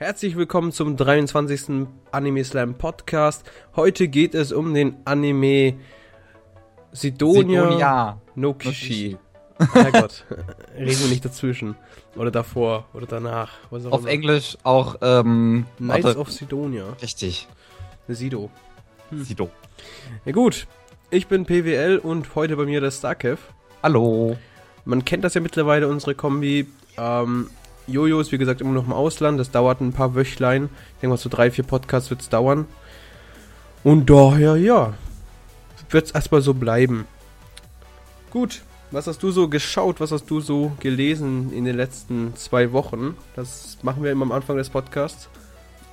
Herzlich willkommen zum 23. Anime Slam Podcast. Heute geht es um den Anime Sidonia, Sidonia. no Kishi. Herrgott, reden wir nicht dazwischen. Oder davor oder danach. Auf immer. Englisch auch, ähm, Knights warte. of Sidonia. Richtig. Sido. Sido. Ja gut, ich bin PWL und heute bei mir der Starkev. Hallo. Man kennt das ja mittlerweile, unsere Kombi. Ähm, Jojo ist wie gesagt immer noch im Ausland. Das dauert ein paar Wöchlein. Ich denke mal, so drei, vier Podcasts wird es dauern. Und daher, ja, wird es erstmal so bleiben. Gut, was hast du so geschaut? Was hast du so gelesen in den letzten zwei Wochen? Das machen wir immer am Anfang des Podcasts.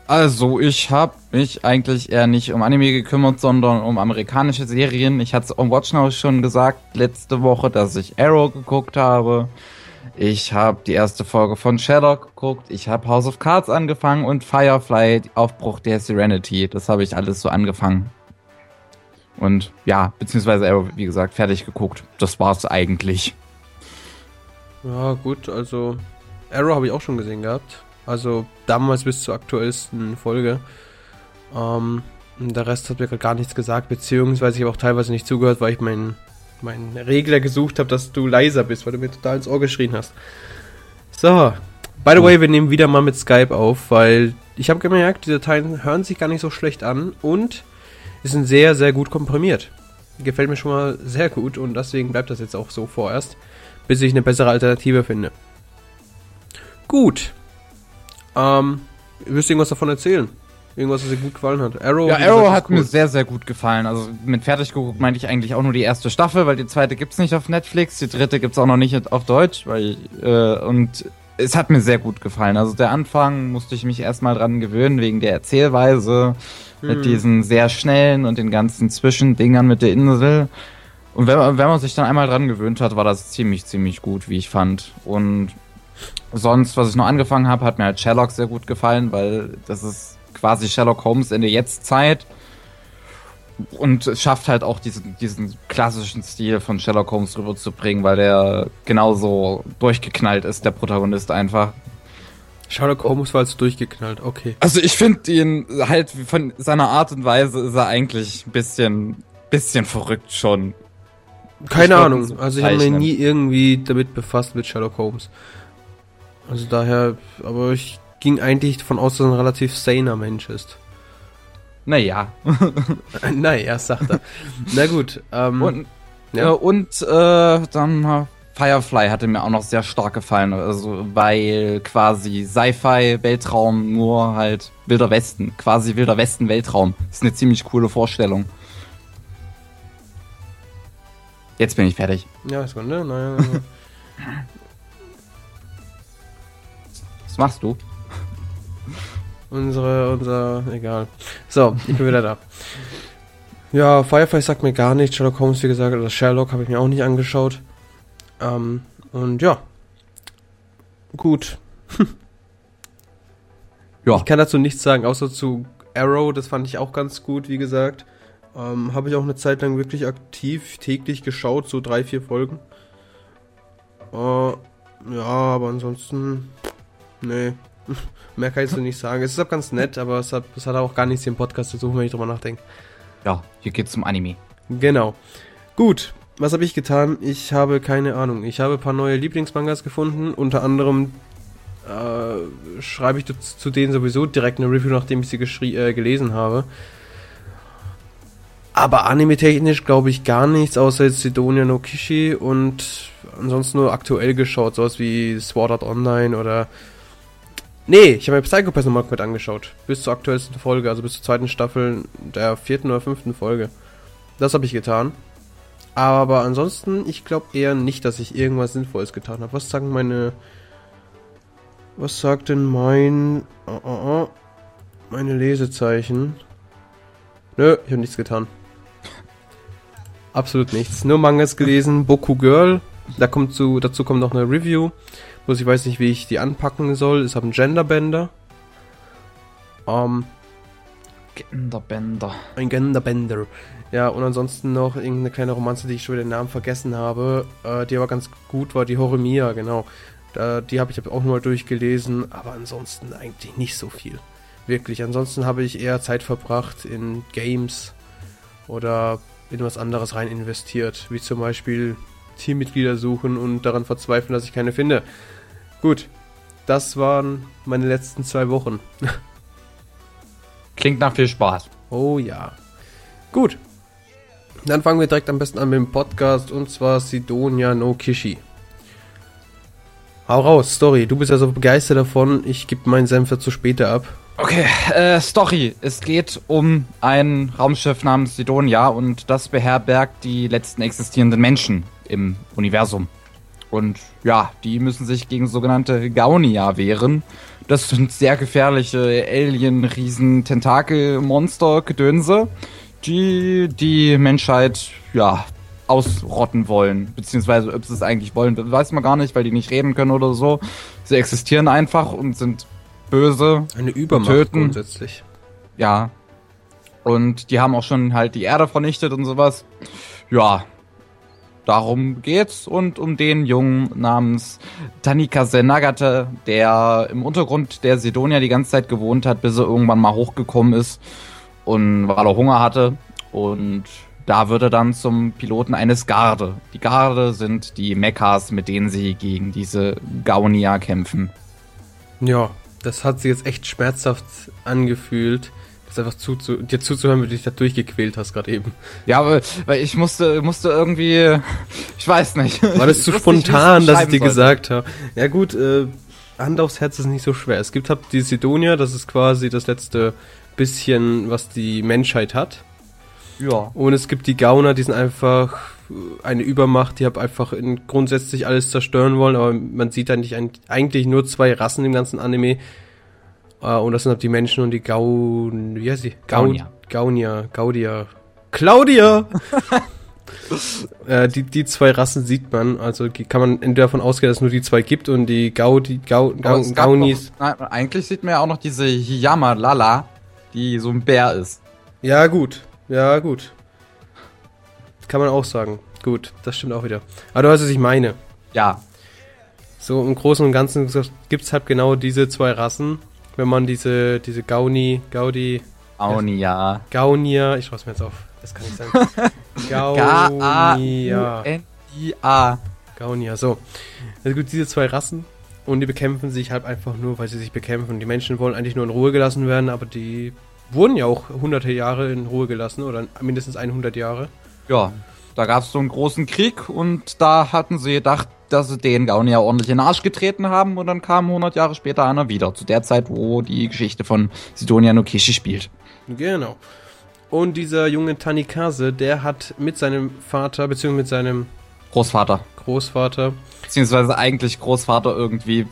Also, ich habe mich eigentlich eher nicht um Anime gekümmert, sondern um amerikanische Serien. Ich hatte es on Watch Now schon gesagt letzte Woche, dass ich Arrow geguckt habe. Ich habe die erste Folge von Sherlock geguckt. Ich habe House of Cards angefangen und Firefly, Aufbruch der Serenity. Das habe ich alles so angefangen. Und ja, beziehungsweise Arrow, wie gesagt, fertig geguckt. Das war's eigentlich. Ja, gut, also Arrow habe ich auch schon gesehen gehabt. Also damals bis zur aktuellsten Folge. Ähm, der Rest hat mir grad gar nichts gesagt, beziehungsweise ich habe auch teilweise nicht zugehört, weil ich meinen meinen Regler gesucht habe, dass du leiser bist, weil du mir total ins Ohr geschrien hast. So, by the way, wir nehmen wieder mal mit Skype auf, weil ich habe gemerkt, die Dateien hören sich gar nicht so schlecht an und sind sehr, sehr gut komprimiert. Gefällt mir schon mal sehr gut und deswegen bleibt das jetzt auch so vorerst, bis ich eine bessere Alternative finde. Gut. Ähm, willst du irgendwas davon erzählen? Irgendwas, was dir gut gefallen hat? Arrow, Ja, Arrow hat mir cool. sehr, sehr gut gefallen. Also mit fertig geguckt meinte ich eigentlich auch nur die erste Staffel, weil die zweite gibt's nicht auf Netflix, die dritte gibt's auch noch nicht auf Deutsch, weil äh, und es hat mir sehr gut gefallen. Also der Anfang musste ich mich erstmal dran gewöhnen wegen der Erzählweise Hm. mit diesen sehr schnellen und den ganzen Zwischendingern mit der Insel. Und wenn man, wenn man sich dann einmal dran gewöhnt hat, war das ziemlich, ziemlich gut, wie ich fand. Und sonst, was ich noch angefangen habe, hat mir halt Sherlock sehr gut gefallen, weil das ist quasi Sherlock Holmes in der Jetztzeit. Und es schafft halt auch diesen, diesen klassischen Stil von Sherlock Holmes rüberzubringen, weil der genauso durchgeknallt ist, der Protagonist einfach. Sherlock Holmes war jetzt durchgeknallt, okay. Also ich finde ihn halt von seiner Art und Weise ist er eigentlich ein bisschen, bisschen verrückt schon. Keine ihn Ahnung, so also ich habe mich nie irgendwie damit befasst mit Sherlock Holmes. Also daher, aber ich ging eigentlich davon aus, dass er ein relativ saner Mensch ist. Naja. naja, sagt er. Na gut, ähm, Und, Ja. ja. und äh, dann äh, Firefly hatte mir auch noch sehr stark gefallen. Also, weil quasi Sci-Fi, Weltraum, nur halt Wilder Westen. Quasi Wilder Westen, Weltraum. ist eine ziemlich coole Vorstellung. Jetzt bin ich fertig. ja, ist gut, ne? Naja, also, Was machst du? Unsere, unser, egal. So, ich bin wieder da. Ja, Firefly sagt mir gar nichts. Sherlock Holmes, wie gesagt, oder Sherlock habe ich mir auch nicht angeschaut. Ähm, und ja. Gut. Ja. Ich kann dazu nichts sagen, außer zu Arrow, das fand ich auch ganz gut, wie gesagt. Ähm, habe ich auch eine Zeit lang wirklich aktiv täglich geschaut, so drei, vier Folgen. Äh, ja, aber ansonsten, nee, mehr kann ich so nicht sagen. Es ist auch ganz nett, aber es hat, es hat auch gar nichts im Podcast zu suchen, wenn ich drüber nachdenke. Ja, hier geht's zum Anime. Genau. Gut, was habe ich getan? Ich habe keine Ahnung. Ich habe ein paar neue Lieblingsmangas gefunden. Unter anderem äh, schreibe ich zu- denen sowieso direkt eine Review, nachdem ich sie äh, gelesen habe. Aber anime-technisch glaube ich gar nichts, außer jetzt Sidonia no Kishi und ansonsten nur aktuell geschaut, sowas wie Sword Art Online oder. Nee, ich habe mir Psychopath nochmal mit angeschaut. Bis zur aktuellsten Folge, also bis zur zweiten Staffel der vierten oder fünften Folge. Das habe ich getan. Aber ansonsten, ich glaube eher nicht, dass ich irgendwas Sinnvolles getan habe. Was sagen meine. Was sagt denn mein. Oh, oh, oh, meine Lesezeichen? Nö, ich habe nichts getan. Absolut nichts. Nur Mangas gelesen. Boku Girl. Da kommt zu, dazu kommt noch eine Review. Bloß ich weiß nicht, wie ich die anpacken soll. Es hat einen Genderbender. Ähm, Genderbänder. ein Genderbender. Ja, und ansonsten noch irgendeine kleine Romanze, die ich schon wieder den Namen vergessen habe, äh, die aber ganz gut war, die Horemia, genau. Da, die habe ich auch nur mal durchgelesen, aber ansonsten eigentlich nicht so viel. Wirklich. Ansonsten habe ich eher Zeit verbracht in Games oder in was anderes rein investiert, wie zum Beispiel Teammitglieder suchen und daran verzweifeln, dass ich keine finde. Gut, das waren meine letzten zwei Wochen. Klingt nach viel Spaß. Oh ja. Gut. Dann fangen wir direkt am besten an mit dem Podcast und zwar Sidonia no Kishi. Hau raus, Story. Du bist ja so begeistert davon. Ich gebe meinen Senf zu später ab. Okay, äh, Story. Es geht um ein Raumschiff namens Sidonia und das beherbergt die letzten existierenden Menschen im Universum. Und ja, die müssen sich gegen sogenannte Gaunia wehren. Das sind sehr gefährliche Alien-Riesen-Tentakel-Monster-Gedönse, die die Menschheit, ja, ausrotten wollen. Beziehungsweise, ob sie es eigentlich wollen, weiß man gar nicht, weil die nicht reden können oder so. Sie existieren einfach und sind böse. Eine Übermacht töten. grundsätzlich. Ja. Und die haben auch schon halt die Erde vernichtet und sowas. Ja. Darum geht's und um den Jungen namens Tanikase Nagate, der im Untergrund der Sidonia die ganze Zeit gewohnt hat, bis er irgendwann mal hochgekommen ist und weil er Hunger hatte. Und da wird er dann zum Piloten eines Garde. Die Garde sind die Mechas, mit denen sie gegen diese Gaunia kämpfen. Ja, das hat sich jetzt echt schmerzhaft angefühlt, das einfach zuzu dir zuzuhören, wie du dich da durchgequält hast gerade eben. Ja, weil, weil ich musste, musste irgendwie, ich weiß nicht. War das zu nicht, wie spontan, es dass ich dir beschreiben gesagt habe? Ja gut, äh, Hand aufs Herz ist nicht so schwer. Es gibt halt die Sidonia, das ist quasi das letzte bisschen, was die Menschheit hat. sollte. Ja. Und es gibt die Gauner, die sind einfach eine Übermacht, die haben einfach in grundsätzlich alles zerstören wollen, aber man sieht eigentlich, eigentlich nur zwei Rassen im ganzen Anime. Äh, Und das sind halt die Menschen und die Gaun... Wie heißt sie? Gau- Gaunia. Gaudia. Claudia! äh, die, die zwei Rassen sieht man, also die kann man entweder davon ausgehen, dass es nur die zwei gibt und die Gaudi, Gau, Gau, Gaunis. Noch, nein, eigentlich sieht man ja auch noch diese Hiyama Lala, die so ein Bär ist. Ja, gut. Ja, gut. Kann man auch sagen. Gut, das stimmt auch wieder. Aber du weißt, was ich meine. Ja. So im Großen und Ganzen gibt es halt genau diese zwei Rassen. Wenn man diese, diese Gauni, Gaudi, Aunia. Gaunia, ich schreibe mir jetzt auf, das kann nicht sein. Gaunia. G-A-U-N-I-A. Gaunia, so. Also gut, diese zwei Rassen und die bekämpfen sich halt einfach nur, weil sie sich bekämpfen. Die Menschen wollen eigentlich nur in Ruhe gelassen werden, aber die wurden ja auch hunderte Jahre in Ruhe gelassen oder mindestens 100 Jahre. Ja, da gab es so einen großen Krieg und da hatten sie gedacht, dass sie den Gaunia ordentlich in den Arsch getreten haben und dann kam 100 Jahre später einer wieder. Zu der Zeit, wo die Geschichte von Sidonia no Kishi spielt. Genau. Und dieser junge Tanikase, der hat mit seinem Vater, beziehungsweise mit seinem Großvater. Großvater, Beziehungsweise eigentlich Großvater irgendwie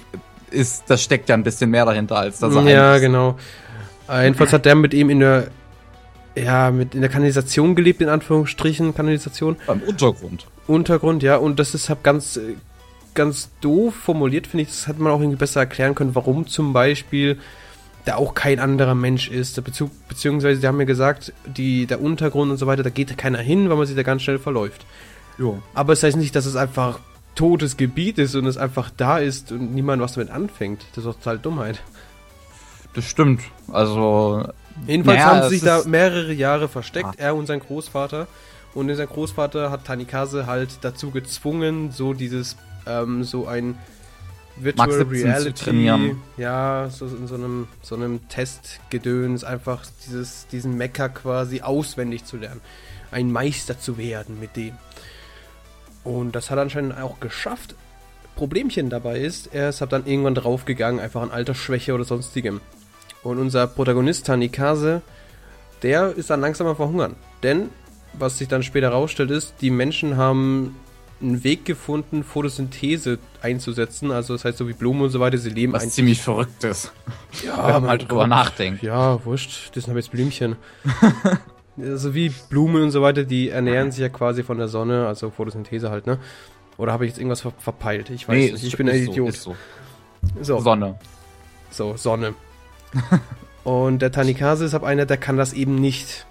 ist, das steckt ja ein bisschen mehr dahinter, als dass er ja, genau. Jedenfalls hat der mit ihm in der, ja, mit in der Kanalisation gelebt, in Anführungsstrichen, Kanalisation. Im Untergrund. Untergrund, ja, und das ist halt ganz, äh, ganz doof formuliert, finde ich. Das hätte man auch irgendwie besser erklären können, warum zum Beispiel da auch kein anderer Mensch ist. Bezieh beziehungsweise, die haben mir gesagt, die, der Untergrund und so weiter, da geht keiner hin, weil man sich da ganz schnell verläuft. Jo. Aber es heißt nicht, dass es einfach totes Gebiet ist und es einfach da ist und niemand was damit anfängt. Das ist doch total Dummheit. Das stimmt. Also, Jedenfalls Naja, haben sie sich da mehrere Jahre versteckt, Ah. er und sein Großvater. Und sein Großvater hat Tanikase halt dazu gezwungen, so dieses, ähm, so ein Virtual Mark 17 zu Reality, ja, so in so einem, so einem Testgedöns, einfach dieses, diesen Mecker quasi auswendig zu lernen. Ein Meister zu werden mit dem. Und das hat er anscheinend auch geschafft. Problemchen dabei ist, er ist halt dann irgendwann draufgegangen, einfach an Altersschwäche oder sonstigem. Und unser Protagonist Tanikase, der ist dann langsam am Verhungern. Denn, was sich dann später herausstellt, ist, die Menschen haben einen Weg gefunden, Photosynthese einzusetzen. Also das heißt, so wie Blumen und so weiter, sie leben was ziemlich verrückt ist. ja, wenn man halt drüber nachdenkt. Ja, wurscht, das sind aber jetzt Blümchen. also wie Blumen und so weiter, die ernähren sich ja quasi von der Sonne, also Photosynthese halt, ne? Oder habe ich jetzt irgendwas ver verpeilt? Ich weiß nicht, ich bin ein Idiot. So, ist so. So, Sonne. so, Sonne. und der Tanikase ist ab einer, der kann das eben nicht.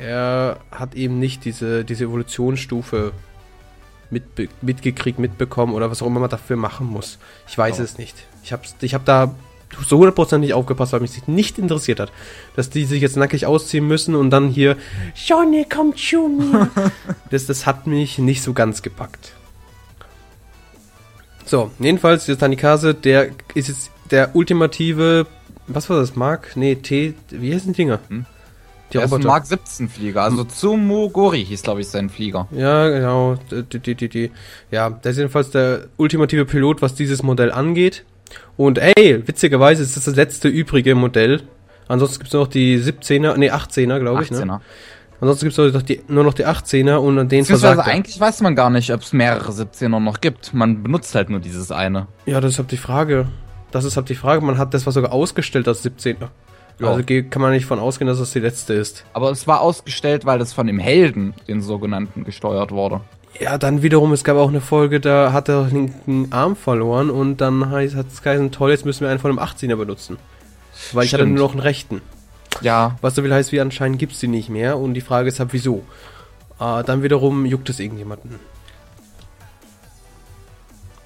Er hat eben nicht diese, diese Evolutionsstufe mit, mitgekriegt, mitbekommen oder was auch immer man dafür machen muss. Ich weiß Ja. es nicht. Ich habe ich hab da so hundertprozentig aufgepasst, weil mich das nicht interessiert hat. Dass die sich jetzt nackig ausziehen müssen und dann hier, Johnny, komm zu mir. das, das hat mich nicht so ganz gepackt. So, jedenfalls, der Tanikase, der ist jetzt der ultimative, was war das, Mark? Nee, T, wie heißen die Dinger? Hm? Die Der ist ein. Mark 17 Flieger, also Tsumogori hieß, glaube ich, sein Flieger. Ja, genau. Die, die, die, die. Ja, der ist jedenfalls der ultimative Pilot, was dieses Modell angeht. Und ey, witzigerweise ist das das letzte übrige Modell. Ansonsten gibt's nur noch die 17er, nee, 18er, glaube ich, ne? 18er. Ansonsten gibt's nur noch die, nur noch die 18er und an denen Beziehungsweise versagt er. eigentlich weiß man gar nicht, ob es mehrere 17er noch gibt. Man benutzt halt nur dieses eine. Ja, das ist halt die Frage. Das ist halt die Frage. Man hat das was sogar ausgestellt als 17er. Ja. Also kann man nicht von ausgehen, dass das die letzte ist. Aber es war ausgestellt, weil es von dem Helden, den sogenannten, gesteuert wurde. Ja, dann wiederum, es gab auch eine Folge, da hat er den linken Arm verloren und dann heißt, hat es geheißen, toll, jetzt müssen wir einen von einem 18er benutzen. Weil ich hatte Stimmt. nur noch einen rechten. Ja, Was so viel heißt, wie anscheinend gibt's die nicht mehr und die Frage ist halt, wieso? Äh, dann wiederum juckt es irgendjemanden.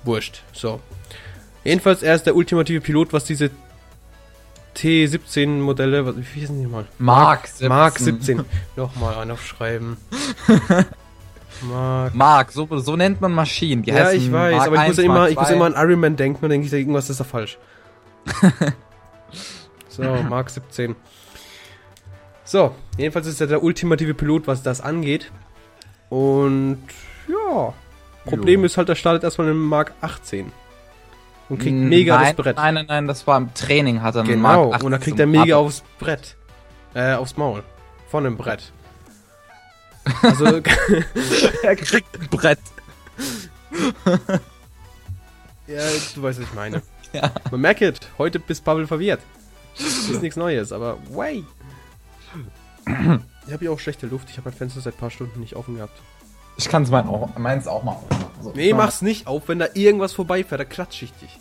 Wurscht, so. Jedenfalls, er ist der ultimative Pilot, was diese T17-Modelle, was- wie hießen die mal? Mark 17. Mark 17. Nochmal aufschreiben. Mark. Mark, so, so nennt man Maschinen. Die Ja, ich weiß, Mark aber ich 1, muss, ja immer, ich muss 2. immer an Iron Man denken und denke ich, irgendwas ist da falsch. so, Mark 17. So, jedenfalls ist er der ultimative Pilot, was das angeht. Und ja, Problem Jo. ist halt, er startet erstmal im Mark 18. Und kriegt mega nein, das Brett. Nein, nein, nein, das war im Training, hat er einen genau, Mark und dann 18 kriegt er mega aber- aufs Brett. Äh, aufs Maul. Von dem Brett. Also, Er kriegt ein Brett. Ja, du weißt, was ich meine. Ja. Man merkt, es, heute bist Bubble verwirrt. Ist nichts Neues, aber wait. Ich habe hier auch schlechte Luft. Ich habe mein Fenster seit ein paar Stunden nicht offen gehabt. Ich kann es mein auch, meins auch mal aufmachen. So, Nee, mal. mach's nicht auf, wenn da irgendwas vorbeifährt. Da klatsch ich dich.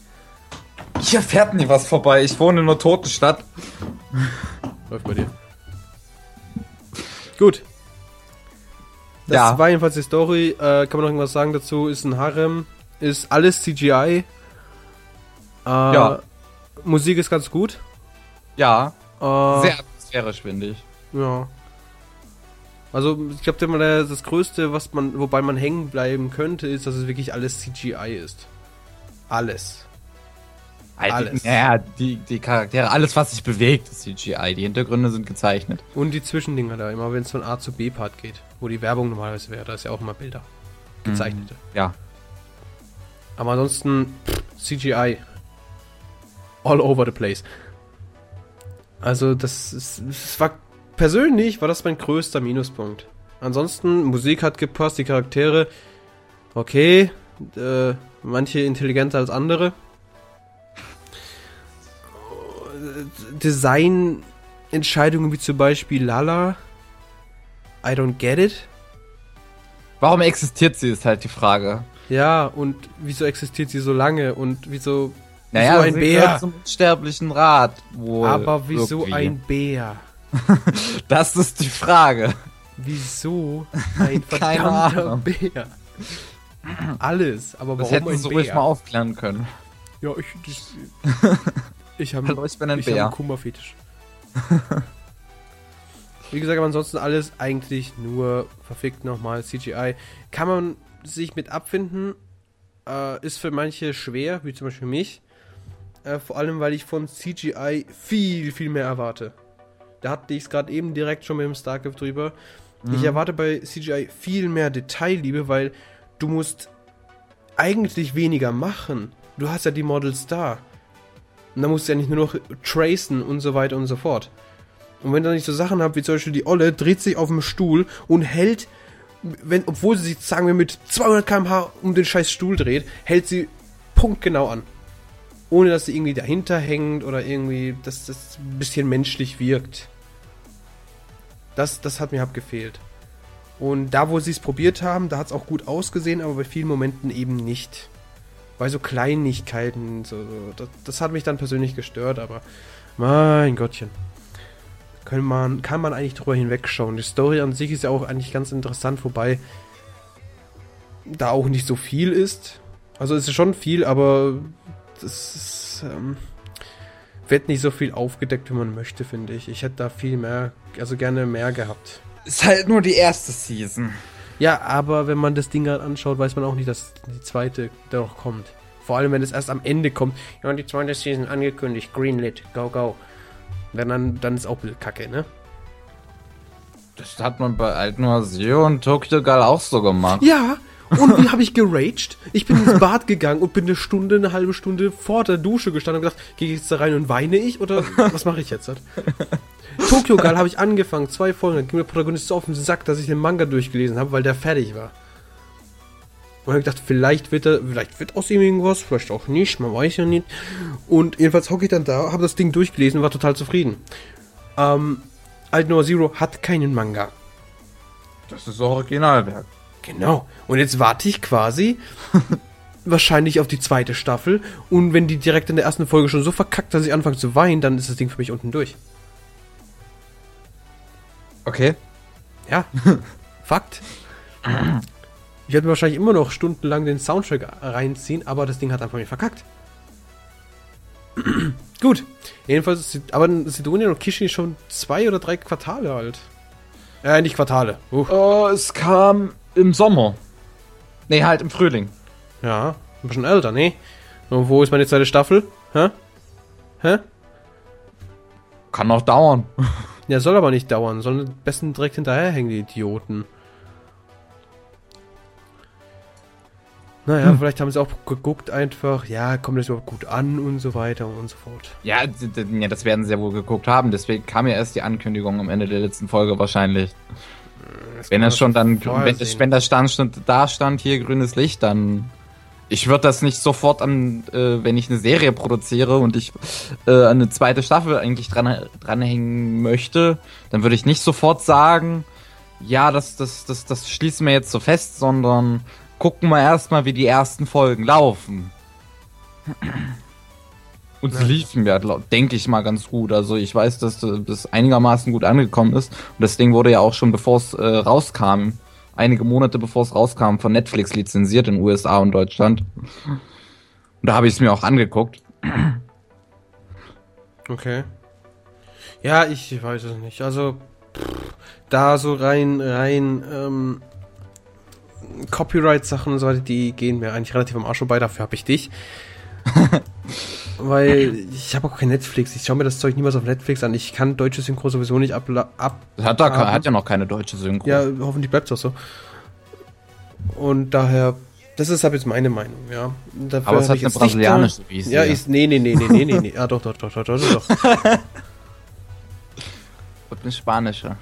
Hier fährt nie was vorbei. Ich wohne in einer toten Stadt. Läuft bei dir. Gut. Das Ja. war jedenfalls die Story. Äh, kann man noch irgendwas sagen dazu? Ist ein Harem. Ist alles CGI. Äh, Ja. Musik ist ganz gut. Ja, Äh, sehr atmosphärisch, finde ich. Ja. Also, ich glaube, das, das Größte, was man, wobei man hängen bleiben könnte, ist, dass es wirklich alles CGI ist. Alles. Alles. Ja, die, die Charaktere, alles, was sich bewegt, ist CGI. Die Hintergründe sind gezeichnet. Und die Zwischendinger da, immer wenn es von A zu B-Part geht, wo die Werbung normalerweise wäre, da ist ja auch immer Bilder. Gezeichnete. Ja. Aber ansonsten pff, CGI. All over the place. Also, das, ist, das war persönlich war das mein größter Minuspunkt. Ansonsten, Musik hat gepasst, die Charaktere, okay, äh, manche intelligenter als andere. Designentscheidungen wie zum Beispiel Lala, I don't get it. Warum existiert sie, ist halt die Frage. Ja, und wieso existiert sie so lange und wieso, Naja, ein sie Bär? zum unsterblichen Rat. Wohl aber wieso irgendwie. ein Bär? Das ist die Frage. Wieso ein Keine verdammter Ahnung. Bär? Alles, aber Das warum hätten ein ruhig Bär? mal aufklären können. ja, ich, ich, ich habe Hallo, ich bin ein ich hab Bär. einen Kummerfetisch. Wie gesagt, aber ansonsten alles eigentlich nur verfickt nochmal CGI. Kann man sich mit abfinden, äh, ist für manche schwer, wie zum Beispiel mich. Äh, vor allem, weil ich von CGI viel, viel mehr erwarte. Da hatte ich es gerade eben direkt schon mit dem StarCraft drüber. Ich erwarte bei CGI viel mehr Detailliebe, weil du musst eigentlich weniger machen. Du hast ja die Models da. Und da musst du ja nicht nur noch tracen und so weiter und so fort. Und wenn ihr nicht so Sachen habt, wie zum Beispiel die Olle, dreht sich auf dem Stuhl und hält, wenn, obwohl sie sich, sagen wir, mit 200 km/h um den scheiß Stuhl dreht, hält sie punktgenau an. Ohne dass sie irgendwie dahinter hängt oder irgendwie, dass das ein bisschen menschlich wirkt. Das, das hat mir abgefehlt. Und da, wo sie es probiert haben, da hat es auch gut ausgesehen, aber bei vielen Momenten eben nicht. Bei so Kleinigkeiten, so das, das hat mich dann persönlich gestört, aber mein Gottchen. Kann man, kann man eigentlich drüber hinwegschauen. Die Story an sich ist ja auch eigentlich ganz interessant, wobei da auch nicht so viel ist. Also es ist schon viel, aber das ist, ähm, wird nicht so viel aufgedeckt, wie man möchte, finde ich. Ich hätte da viel mehr, also gerne mehr gehabt. Ist halt nur die erste Season. Ja, aber wenn man das Ding halt anschaut, weiß man auch nicht, dass die zweite da noch kommt. Vor allem, wenn es erst am Ende kommt. Ja, die zweite Season angekündigt, Greenlit, go, go. Wenn dann, dann ist auch ein bisschen kacke, ne? Das hat man bei Alten Zero und Tokyo Gal auch so gemacht. Ja, und wie habe ich geraged? Ich bin ins Bad gegangen und bin eine Stunde, eine halbe Stunde vor der Dusche gestanden und gedacht, gehe ich jetzt da rein und weine ich oder was mache ich jetzt? Tokyo Gal habe ich angefangen, zwei Folgen, dann ging der Protagonist so auf den Sack, dass ich den Manga durchgelesen habe, weil der fertig war. Und habe gedacht, vielleicht wird er, vielleicht wird aus ihm irgendwas, vielleicht auch nicht, man weiß ja nicht. Und jedenfalls hocke ich dann da, habe das Ding durchgelesen und war total zufrieden. Ähm, Alt Noah Zero hat keinen Manga. Das ist Originalwerk. Genau. Und jetzt warte ich quasi wahrscheinlich auf die zweite Staffel. Und wenn die direkt in der ersten Folge schon so verkackt, dass ich anfange zu weinen, dann ist das Ding für mich unten durch. Okay. Ja. Fakt. Ich werde mir wahrscheinlich immer noch stundenlang den Soundtrack reinziehen, aber das Ding hat einfach nicht verkackt. Gut. Jedenfalls, ist, aber Sidonia und Kishi schon zwei oder drei Quartale alt. Äh, nicht Quartale. Uh. Uh, es kam im Sommer. Nee, halt im Frühling. Ja, ein bisschen älter, ne? Und wo ist meine zweite Staffel? Hä? Hä? Kann noch dauern. Ja, soll aber nicht dauern. Sollen am besten direkt hinterherhängen, die Idioten. Naja, hm. vielleicht haben sie auch geguckt einfach, ja, kommt das überhaupt gut an und so weiter und so fort. Ja, ja, das werden sie ja wohl geguckt haben. Deswegen kam ja erst die Ankündigung am Ende der letzten Folge wahrscheinlich. Das wenn das schon dann, wenn, das, wenn das stand, da stand hier grünes Licht, dann ich würde das nicht sofort an, äh, wenn ich eine Serie produziere und ich äh, eine zweite Staffel eigentlich dran, dranhängen möchte, dann würde ich nicht sofort sagen, ja, das, das, das, das schließen wir jetzt so fest, sondern gucken wir erstmal, wie die ersten Folgen laufen. Und sie liefen ja, denke ich mal, ganz gut. Also ich weiß, dass das einigermaßen gut angekommen ist. Und das Ding wurde ja auch schon, bevor es äh, rauskam, einige Monate bevor es rauskam, von Netflix lizenziert in USA und Deutschland. Und da habe ich es mir auch angeguckt. Okay. Ja, ich weiß es nicht. Also da so rein, rein ähm, Copyright-Sachen und so weiter, die gehen mir eigentlich relativ am Arsch vorbei. Dafür habe ich dich. Weil ich habe auch kein Netflix. Ich schaue mir das Zeug niemals auf Netflix an. Ich kann deutsche Synchro sowieso nicht ab. ab hat, da, hat ja noch keine deutsche Synchro. Ja, hoffentlich bleibt es auch so. Und daher, das ist halt jetzt meine Meinung, ja. Dafür Aber es hat eine brasilianische Wiese. Ja, ist, nee, nee, nee, nee, nee, nee, nee. Ah, doch, doch, doch, doch, doch, doch. und eine spanische.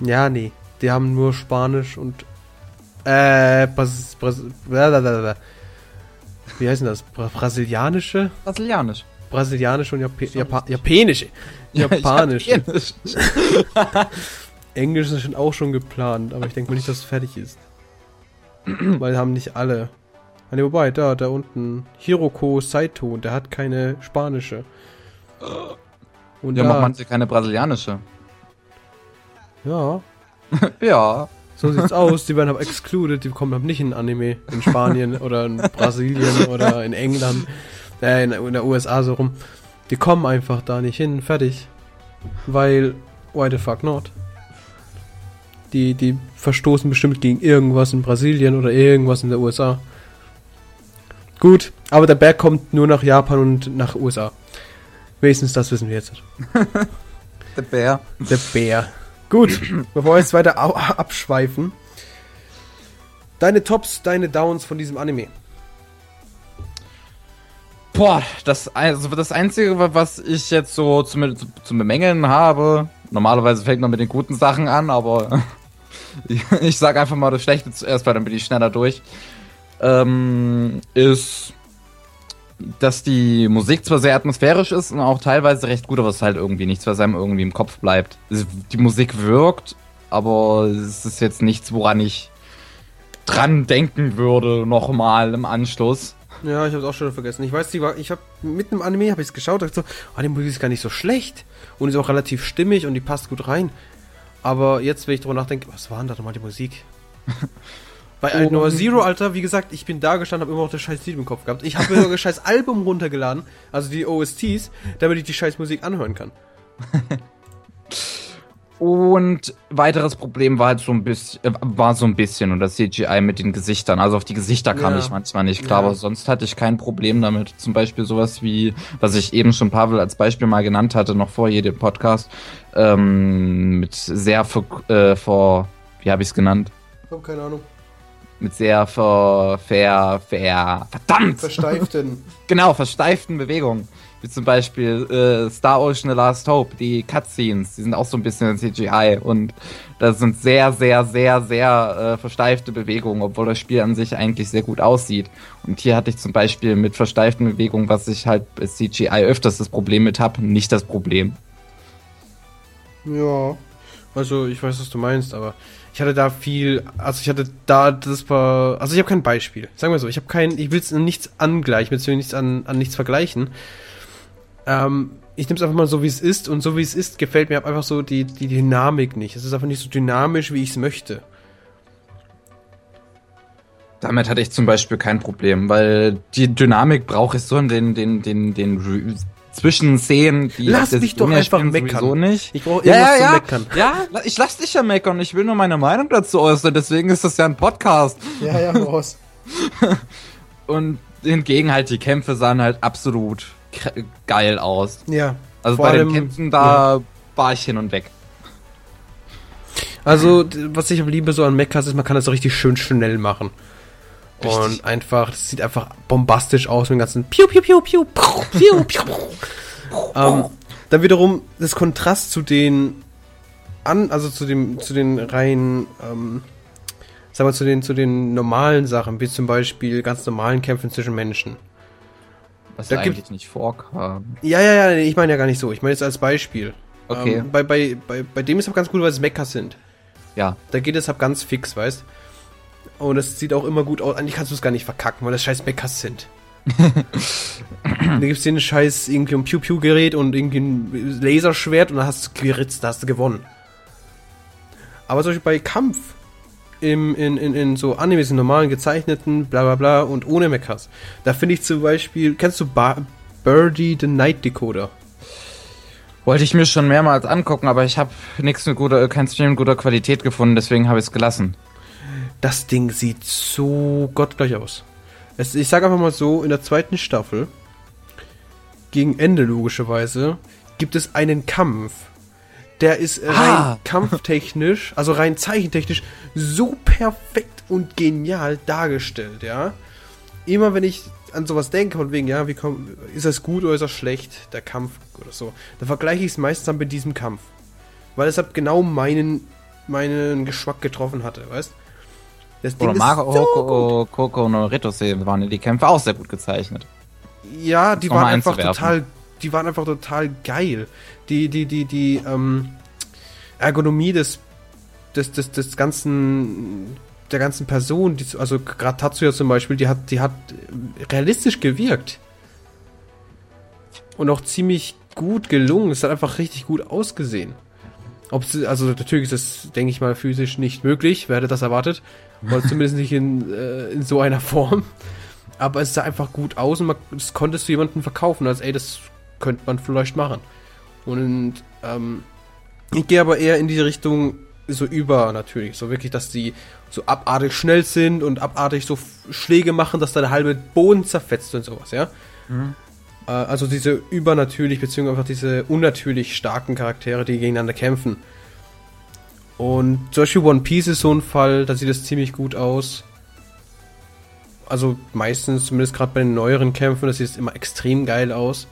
Ja, nee. Die haben nur Spanisch und äh, Bras, Bras. Wie heißt denn das? Bra Brasilianische? Brasilianisch. Brasilianische und Japa Japa Japanische. Japanisch. Japanisch. Englisch ist schon auch schon geplant, aber ich denke mal nicht, dass es fertig ist. Weil haben nicht alle. Nee, wobei, da, da unten. Hiroko Saito, der hat keine spanische. Und ja, macht man keine brasilianische. Ja. ja. So sieht's aus. Die werden aber excluded. Die kommen halt nicht in Anime in Spanien oder in Brasilien oder in England, äh, in, in der USA so rum. Die kommen einfach da nicht hin. Fertig. Weil, why the fuck not? Die, die verstoßen bestimmt gegen irgendwas in Brasilien oder irgendwas in der USA. Gut, aber der Berg kommt nur nach Japan und nach USA. Wenigstens das wissen wir jetzt. der Bär. Der Bär. Gut, bevor wir jetzt weiter abschweifen. Deine Tops, deine Downs von diesem Anime. Boah, das, also das Einzige, was ich jetzt so zum, zum Bemängeln habe, normalerweise fängt man mit den guten Sachen an, aber ich sag einfach mal das Schlechte zuerst, weil dann bin ich schneller durch, ähm, ist dass die Musik zwar sehr atmosphärisch ist und auch teilweise recht gut, aber es ist halt irgendwie nichts, was einem irgendwie im Kopf bleibt. Die Musik wirkt, aber es ist jetzt nichts, woran ich dran denken würde, nochmal im Anschluss. Ja, ich hab's auch schon vergessen. Ich weiß, die war, ich habe mit dem Anime habe ich es geschaut, dachte so, oh, die Musik ist gar nicht so schlecht und ist auch relativ stimmig und die passt gut rein. Aber jetzt, wenn ich drüber nachdenke, was war denn da nochmal die Musik? Bei Alt Noah Zero, Alter, wie gesagt, ich bin da gestanden, habe immer noch das scheiß Lied im Kopf gehabt. Ich habe mir sogar das scheiß Album runtergeladen, also die OSTs, damit ich die scheiß Musik anhören kann. Und weiteres Problem war halt so ein bisschen, äh, war so ein bisschen und das CGI mit den Gesichtern. Also auf die Gesichter kam Ja. ich manchmal nicht klar, Ja. aber sonst hatte ich kein Problem damit. Zum Beispiel sowas wie, was ich eben schon Pavel als Beispiel mal genannt hatte, noch vor jedem Podcast, ähm, mit sehr vor, äh, vor wie habe ich es genannt? Ich hab keine Ahnung. Mit sehr ver, ver, ver, verdammt! Versteiften. Genau, versteiften Bewegungen. Wie zum Beispiel äh, Star Ocean The Last Hope, die Cutscenes, die sind auch so ein bisschen CGI und das sind sehr, sehr, sehr, sehr äh, versteifte Bewegungen, obwohl das Spiel an sich eigentlich sehr gut aussieht. Und hier hatte ich zum Beispiel mit versteiften Bewegungen, was ich halt bei CGI öfters das Problem mit habe, nicht das Problem. Ja. Also, ich weiß, was du meinst, aber ich hatte da viel, also ich hatte da, das war, also ich habe kein Beispiel. Sagen wir so, ich habe kein, ich will es nichts angleichen, beziehungsweise nichts an, an nichts vergleichen. Ähm, ich nehme es einfach mal so, wie es ist und so wie es ist, gefällt mir einfach so die, die Dynamik nicht. Es ist einfach nicht so dynamisch, wie ich es möchte. Damit hatte ich zum Beispiel kein Problem, weil die Dynamik brauche ich so in den, den, den, den Zwischenszenen, die Lass mich doch einfach meckern. nicht. Ich brauche Ja, ja, ja. meckern. Ja, ich lass dich ja meckern. Ich will nur meine Meinung dazu äußern. Deswegen ist das ja ein Podcast. Ja, ja, raus. Und hingegen halt die Kämpfe sahen halt absolut geil aus. Ja. Also bei allem- den Kämpfen da war ich hin und weg. Also, was ich liebe so an Mechas ist, man kann das so richtig schön schnell machen. Richtig. Und einfach, das sieht einfach bombastisch aus mit dem ganzen Piu, Piu, Piu, Piu, Piu, Piu, Piu. ähm, Dann wiederum das Kontrast zu den an, also zu dem, zu den rein, ähm, sagen wir zu den, zu den normalen Sachen, wie zum Beispiel ganz normalen Kämpfen zwischen Menschen. Was Da ja gibt- eigentlich nicht vorkam. Ja, ja, ja, ich meine ja gar nicht so. Ich meine jetzt als Beispiel. Okay. Ähm, bei, bei, bei, bei dem ist auch ganz gut, weil es Mechas sind. Ja. Da geht es halt ganz fix, weißt Und es sieht auch immer gut aus. Eigentlich kannst du es gar nicht verkacken, weil das scheiß Mechas sind. da gibt es den scheiß irgendwie ein Pew-Pew-Gerät und irgendwie ein Laserschwert und dann hast du geritzt, da hast du gewonnen. Aber zum Beispiel bei Kampf im, in, in, in so Animes, in normalen gezeichneten, bla bla bla und ohne Mechas, da finde ich zum Beispiel, kennst du ba Birdie the Night Decoder? Wollte ich mir schon mehrmals angucken, aber ich habe nichts mit guter, kein Stream mit guter Qualität gefunden, deswegen habe ich es gelassen. Das Ding sieht so gottgleich aus. Es, ich sage einfach mal so, in der zweiten Staffel, gegen Ende logischerweise, gibt es einen Kampf. Der ist rein Ah. kampftechnisch, also rein zeichentechnisch, so perfekt und genial dargestellt, ja. Immer wenn ich an sowas denke, von wegen, ja, wie komm, ist das gut oder ist das schlecht, der Kampf oder so, dann vergleiche ich es meistens dann mit diesem Kampf. Weil es halt genau meinen, meinen Geschmack getroffen hatte, weißt das Oder ist Marco, so Hoko, Coco und Ritose waren die Kämpfe auch sehr gut gezeichnet. Ja, die waren einfach total, die waren einfach total geil. Die, die, die, die, ähm, Ergonomie des, des, des, des ganzen, der ganzen Person, die, also gerade Tatsuya zum Beispiel, die hat, die hat realistisch gewirkt. Und auch ziemlich gut gelungen. Es hat einfach richtig gut ausgesehen. Ob sie, also natürlich ist das, denke ich mal, physisch nicht möglich. Wer hätte das erwartet? Oder zumindest nicht in, äh, in so einer Form. Aber es sah einfach gut aus und man, das konntest du jemandem verkaufen, als ey, das könnte man vielleicht machen. Und ähm, ich gehe aber eher in die Richtung so über natürlich. So wirklich, dass die so abartig schnell sind und abartig so Schläge machen, dass da der halbe Boden zerfetzt und sowas, ja. Äh, also diese übernatürlich, beziehungsweise einfach diese unnatürlich starken Charaktere, die gegeneinander kämpfen. Und zum Beispiel One Piece ist so ein Fall, da sieht es ziemlich gut aus. Also meistens, zumindest gerade bei den neueren Kämpfen, das sieht immer extrem geil aus.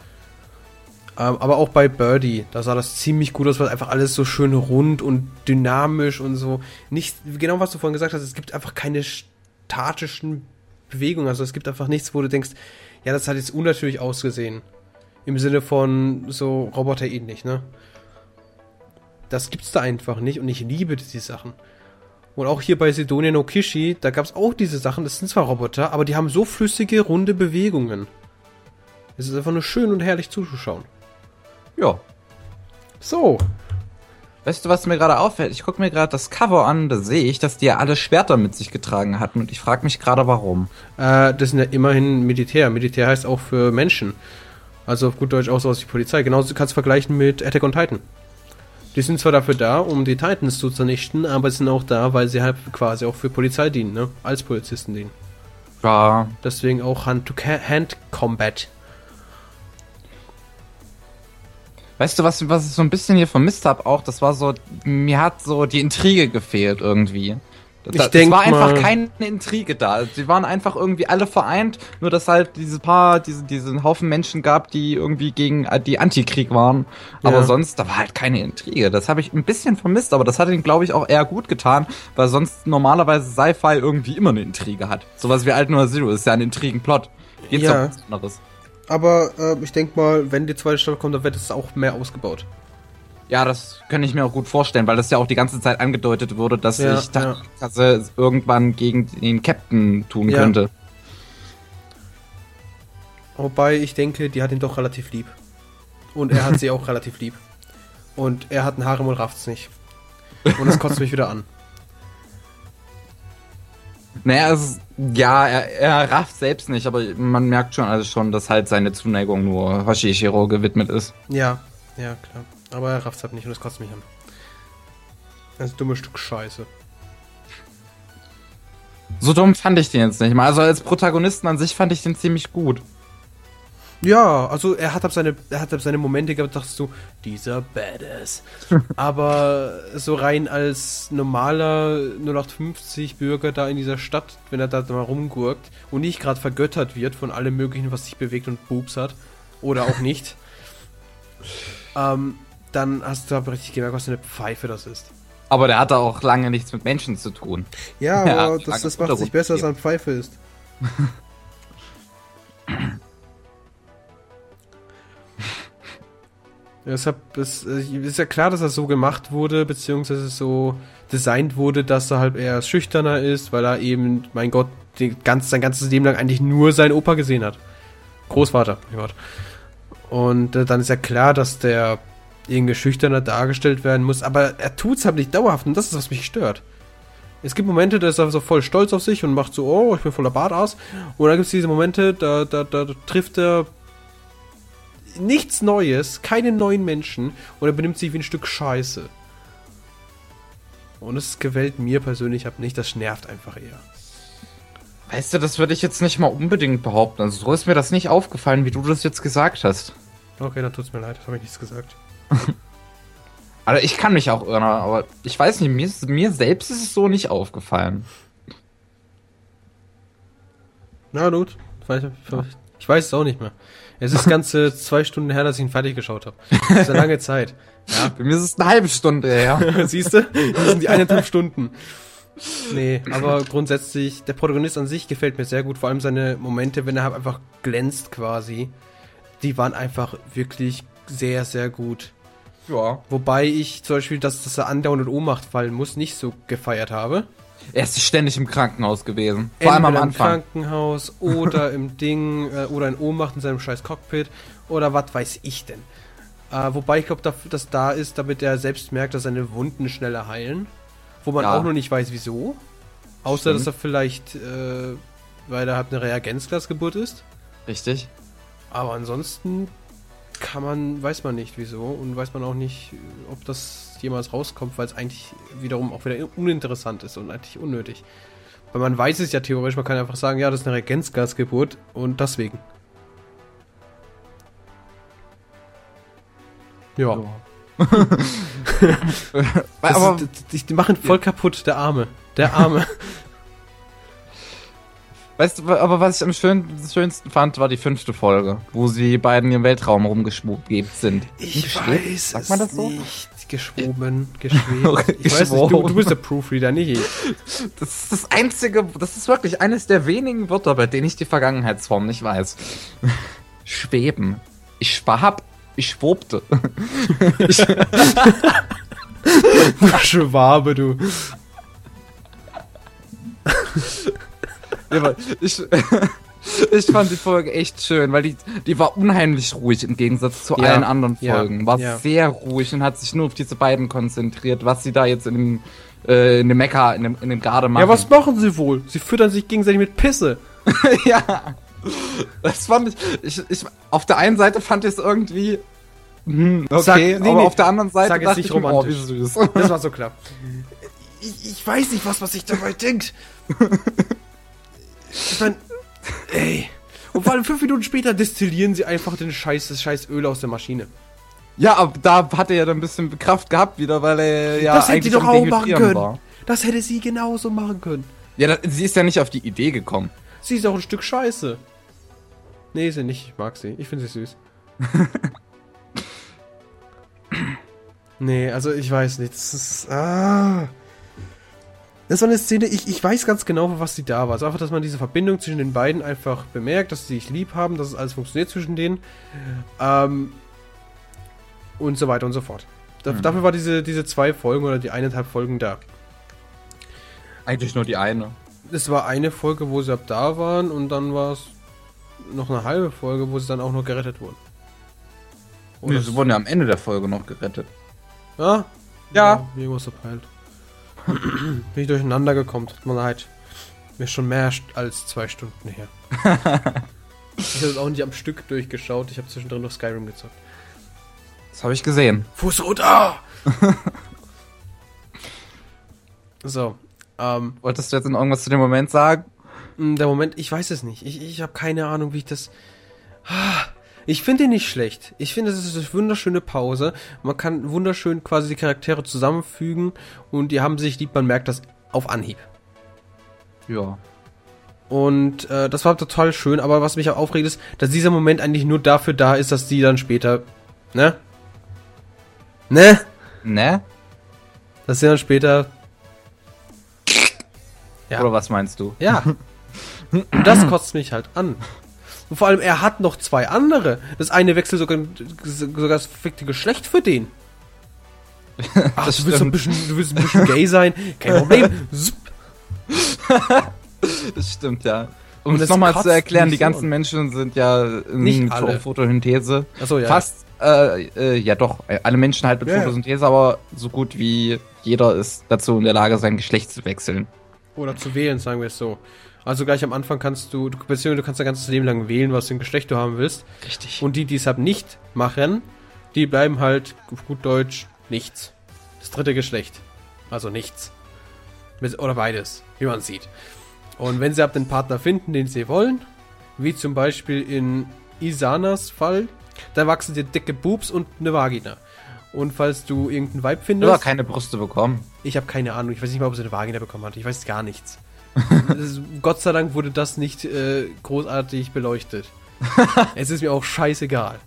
Ähm, aber auch bei Birdie, da sah das ziemlich gut aus, weil einfach alles so schön rund und dynamisch und so. Nicht, genau was du vorhin gesagt hast, es gibt einfach keine statischen Bewegungen. Also es gibt einfach nichts, wo du denkst, ja, das hat jetzt unnatürlich ausgesehen. Im Sinne von so Roboter ähnlich, ne? Das gibt's da einfach nicht und ich liebe diese Sachen. Und auch hier bei Sidonia no Kishi, da gab's auch diese Sachen, das sind zwar Roboter, aber die haben so flüssige, runde Bewegungen. Es ist einfach nur schön und herrlich zuzuschauen. Ja. So. Weißt du, was mir gerade auffällt? Ich gucke mir gerade das Cover an, da sehe ich, dass die ja alle Schwerter mit sich getragen hatten und ich frage mich gerade, warum. Äh, das sind ja immerhin Militär. Militär heißt auch für Menschen. Also auf gut Deutsch auch sowas wie Polizei. Genauso kannst du vergleichen mit Attack on Titan. Die sind zwar dafür da, um die Titans zu zernichten, aber sie sind auch da, weil sie halt quasi auch für Polizei dienen, ne? Als Polizisten dienen. Ja, Deswegen auch Hand-to-Hand-Combat. Weißt du, was, was ich so ein bisschen hier vermisst habe auch, das war so, mir hat so die Intrige gefehlt irgendwie. Da, Ich es denk war einfach mal- keine Intrige da. Sie waren einfach irgendwie alle vereint, nur dass halt diese paar, diese, diesen Haufen Menschen gab, die irgendwie gegen äh, die Antikrieg waren. Aber Ja. sonst, da war halt keine Intrige. Das habe ich ein bisschen vermisst, aber das hat ihn, glaube ich, auch eher gut getan, weil sonst normalerweise Sci-Fi irgendwie immer eine Intrige hat. Sowas wie Alt Zero ist ja ein Intrigenplot. Geht's ja. um was anderes. Aber äh, ich denke mal, wenn die zweite Staffel kommt, dann wird es auch mehr ausgebaut. Ja, das kann ich mir auch gut vorstellen, weil das ja auch die ganze Zeit angedeutet wurde, dass Ja, ich er irgendwann gegen den Captain tun Ja. könnte. Wobei ich denke, die hat ihn doch relativ lieb. Und er hat sie auch relativ lieb. Und er hat einen Harem und rafft's nicht. Und das kotzt mich wieder an. Naja, es, ja, er, er rafft selbst nicht, aber man merkt schon also schon, dass halt seine Zuneigung nur Hoshishiro gewidmet ist. Ja, ja, klar. Aber er rafft's halt nicht und das kotzt mich an. Das ist ein dummes Stück Scheiße. So dumm fand ich den jetzt nicht mal. Also als Protagonisten an sich fand ich den ziemlich gut. Ja, also er hat halt seine, er hat halt seine Momente gehabt, dachtest du, dieser Badass. Aber so rein als normaler 0850 Bürger da in dieser Stadt, wenn er da mal rumgurkt und nicht gerade vergöttert wird von allem möglichen, was sich bewegt und Boobs hat, oder auch nicht, ähm, dann hast du aber richtig gemerkt, was für eine Pfeife das ist. Aber der hatte auch lange nichts mit Menschen zu tun. Ja, Ja, aber lange das, das macht sich besser, dass gegeben. er ein Pfeife ist. Deshalb ist, äh, ist ja klar, dass er so gemacht wurde, beziehungsweise so designt wurde, dass er halt eher schüchterner ist, weil er eben, mein Gott, ganz, sein ganzes Leben lang eigentlich nur seinen Opa gesehen hat. Großvater, mein Gott. Und äh, dann ist ja klar, dass der irgendwie schüchterner dargestellt werden muss, aber er tut's halt nicht dauerhaft und das ist, was mich stört. Es gibt Momente, da ist er so voll stolz auf sich und macht so, oh, ich bin voller Badass. Und dann gibt es diese Momente, da, da, da trifft er nichts Neues, keine neuen Menschen und er benimmt sich wie ein Stück Scheiße. Und es gefällt mir persönlich ab nicht, das nervt einfach eher. Weißt du, das würde ich jetzt nicht mal unbedingt behaupten. Also so ist mir das nicht aufgefallen, wie du das jetzt gesagt hast. Okay, dann tut's mir leid, das habe ich nichts gesagt. Also ich kann mich auch irren, aber ich weiß nicht, mir, ist, mir selbst ist es so nicht aufgefallen. Na gut, vielleicht- vielleicht- ich weiß es auch nicht mehr. Es ist ganze zwei Stunden her, dass ich ihn fertig geschaut habe. Das ist eine lange Zeit. Ja. Bei mir ist es eine halbe Stunde her. Siehst du? Das sind die eineinhalb Stunden. Nee, aber grundsätzlich, der Protagonist an sich gefällt mir sehr gut. Vor allem seine Momente, wenn er halt einfach glänzt quasi. Die waren einfach wirklich sehr, sehr gut. ja. Wobei ich zum Beispiel, dass, dass er andauernd in Ohnmacht fallen muss, nicht so gefeiert habe. Er ist ständig im Krankenhaus gewesen. Vor allem am Anfang. im Krankenhaus oder im Ding äh, oder in Ohnmacht in seinem scheiß Cockpit oder was weiß ich denn. Äh, wobei ich glaube, dass da ist, damit er selbst merkt, dass seine Wunden schneller heilen. Wo man Ja. auch noch nicht weiß, wieso. Außer, Stimmt. dass er vielleicht, äh, weil er halt eine Reagenzglasgeburt ist. Richtig. Aber ansonsten kann man, weiß man nicht wieso und weiß man auch nicht, ob das jemals rauskommt, weil es eigentlich wiederum auch wieder uninteressant ist und eigentlich unnötig. Weil man weiß es ja theoretisch, man kann einfach sagen, ja, das ist eine Reagenzgasgeburt und deswegen. Ja. Das aber ist, die, die machen voll kaputt, der Arme. Der Arme. weißt du, aber was ich am schön, schönsten fand, war die fünfte Folge, wo sie beiden im Weltraum rumgeschwebt sind. Nicht geschwebt? Sagt man das so? nicht. Geschwoben, geschwebt. Ich weiß nicht, du, du bist der Proofreader, nicht ich. Das ist das einzige, das ist wirklich eines der wenigen Wörter, bei denen ich die Vergangenheitsform nicht weiß. Schweben. Ich schwab, ich schwobte. Du Schwabe, du. Ja, ich, Ich fand die Folge echt schön, weil die, die war unheimlich ruhig im Gegensatz zu Ja, allen anderen ja, Folgen. War ja. sehr ruhig und hat sich nur auf diese beiden konzentriert, was sie da jetzt in dem, äh, in dem Mecker, in dem, in dem Garde machen. Ja, was machen sie wohl? Sie füttern sich gegenseitig mit Pisse. ja. Das fand ich, ich, ich, auf der einen Seite fand ich es irgendwie, hm, okay, Sag- nee, aber nee, auf der anderen Seite sag dachte nicht ich oh, wie romantisch. süß. Das war so klar. Ich, ich weiß nicht, was man sich dabei denkt. Ich mein, ey. Und vor allem fünf Minuten später destillieren sie einfach den Scheiß, das scheiß Öl aus der Maschine. Ja, aber da hat er ja dann ein bisschen Kraft gehabt wieder, weil er ja das hätte sie doch auch machen können. war. Das hätte sie genauso machen können. Ja, da, sie ist ja nicht auf die Idee gekommen. Sie ist auch ein Stück Scheiße. Nee, sie nicht. Ich mag sie. Ich finde sie süß. nee, also ich weiß nicht. Das ist. Ah. Das war eine Szene, ich, ich weiß ganz genau, für was sie da war. Also einfach, dass man diese Verbindung zwischen den beiden einfach bemerkt, dass sie sich lieb haben, dass es alles funktioniert zwischen denen. Ähm, und so weiter und so fort. Da, Mhm. Dafür war diese, diese zwei Folgen oder die eineinhalb Folgen da. Eigentlich nur die eine. Es war eine Folge, wo sie ab da waren und dann war es noch eine halbe Folge, wo sie dann auch noch gerettet wurden. Nee, sie wurden ja am Ende der Folge noch gerettet. Ja? Ja. Wie irgendwas verpeilt. Bin ich durcheinander gekommen, tut mir leid. Mir ist schon mehr als zwei Stunden her. ich habe es auch nicht am Stück durchgeschaut, ich habe zwischendrin noch Skyrim gezockt. Das habe ich gesehen. Fusoda! so, ähm, Wolltest du jetzt noch irgendwas zu dem Moment sagen? Mm, Der Moment, ich weiß es nicht. Ich, ich habe keine Ahnung, wie ich das. Ah, Ich finde ihn nicht schlecht. Ich finde, es ist eine wunderschöne Pause. Man kann wunderschön quasi die Charaktere zusammenfügen und die haben sich lieb, man merkt das auf Anhieb. Ja. Und äh, das war total schön, aber was mich auch aufregt ist, dass dieser Moment eigentlich nur dafür da ist, dass die dann später. Ne? Ne? Ne? Dass sie dann später. Ja. Oder was meinst du? Ja. Und das kotzt mich halt an. Und vor allem, er hat noch zwei andere. Das eine wechselt sogar, sogar das verfickte Geschlecht für den. Ach, du willst, bisschen, du willst ein bisschen gay sein? Kein Problem. Das stimmt, ja. Um es das nochmal zu erklären, die ganzen so. Menschen sind ja in Nicht alle. Photosynthese. Achso, ja. Fast, äh, äh, ja doch, alle Menschen halt mit ja. Photosynthese, aber so gut wie jeder ist dazu in der Lage, sein Geschlecht zu wechseln. Oder zu wählen, sagen wir es so. Also gleich am Anfang kannst du, du beziehungsweise du kannst dein ganzes Leben lang wählen, was für ein Geschlecht du haben willst. Richtig. Und die, die es halt nicht machen, die bleiben halt auf gut Deutsch nichts. Das dritte Geschlecht. Also nichts. Oder beides, wie man sieht. Und wenn sie ab den Partner finden, den sie wollen, wie zum Beispiel in Isanas Fall, da wachsen dir dicke Boobs und eine Vagina. Und falls du irgendeinen Vibe Oder findest, keine Brüste bekommen. ich habe keine Ahnung, ich weiß nicht mal, ob sie eine Vagina bekommen hat. Ich weiß gar nichts. Gott sei Dank wurde das nicht äh, großartig beleuchtet. es ist mir auch scheißegal,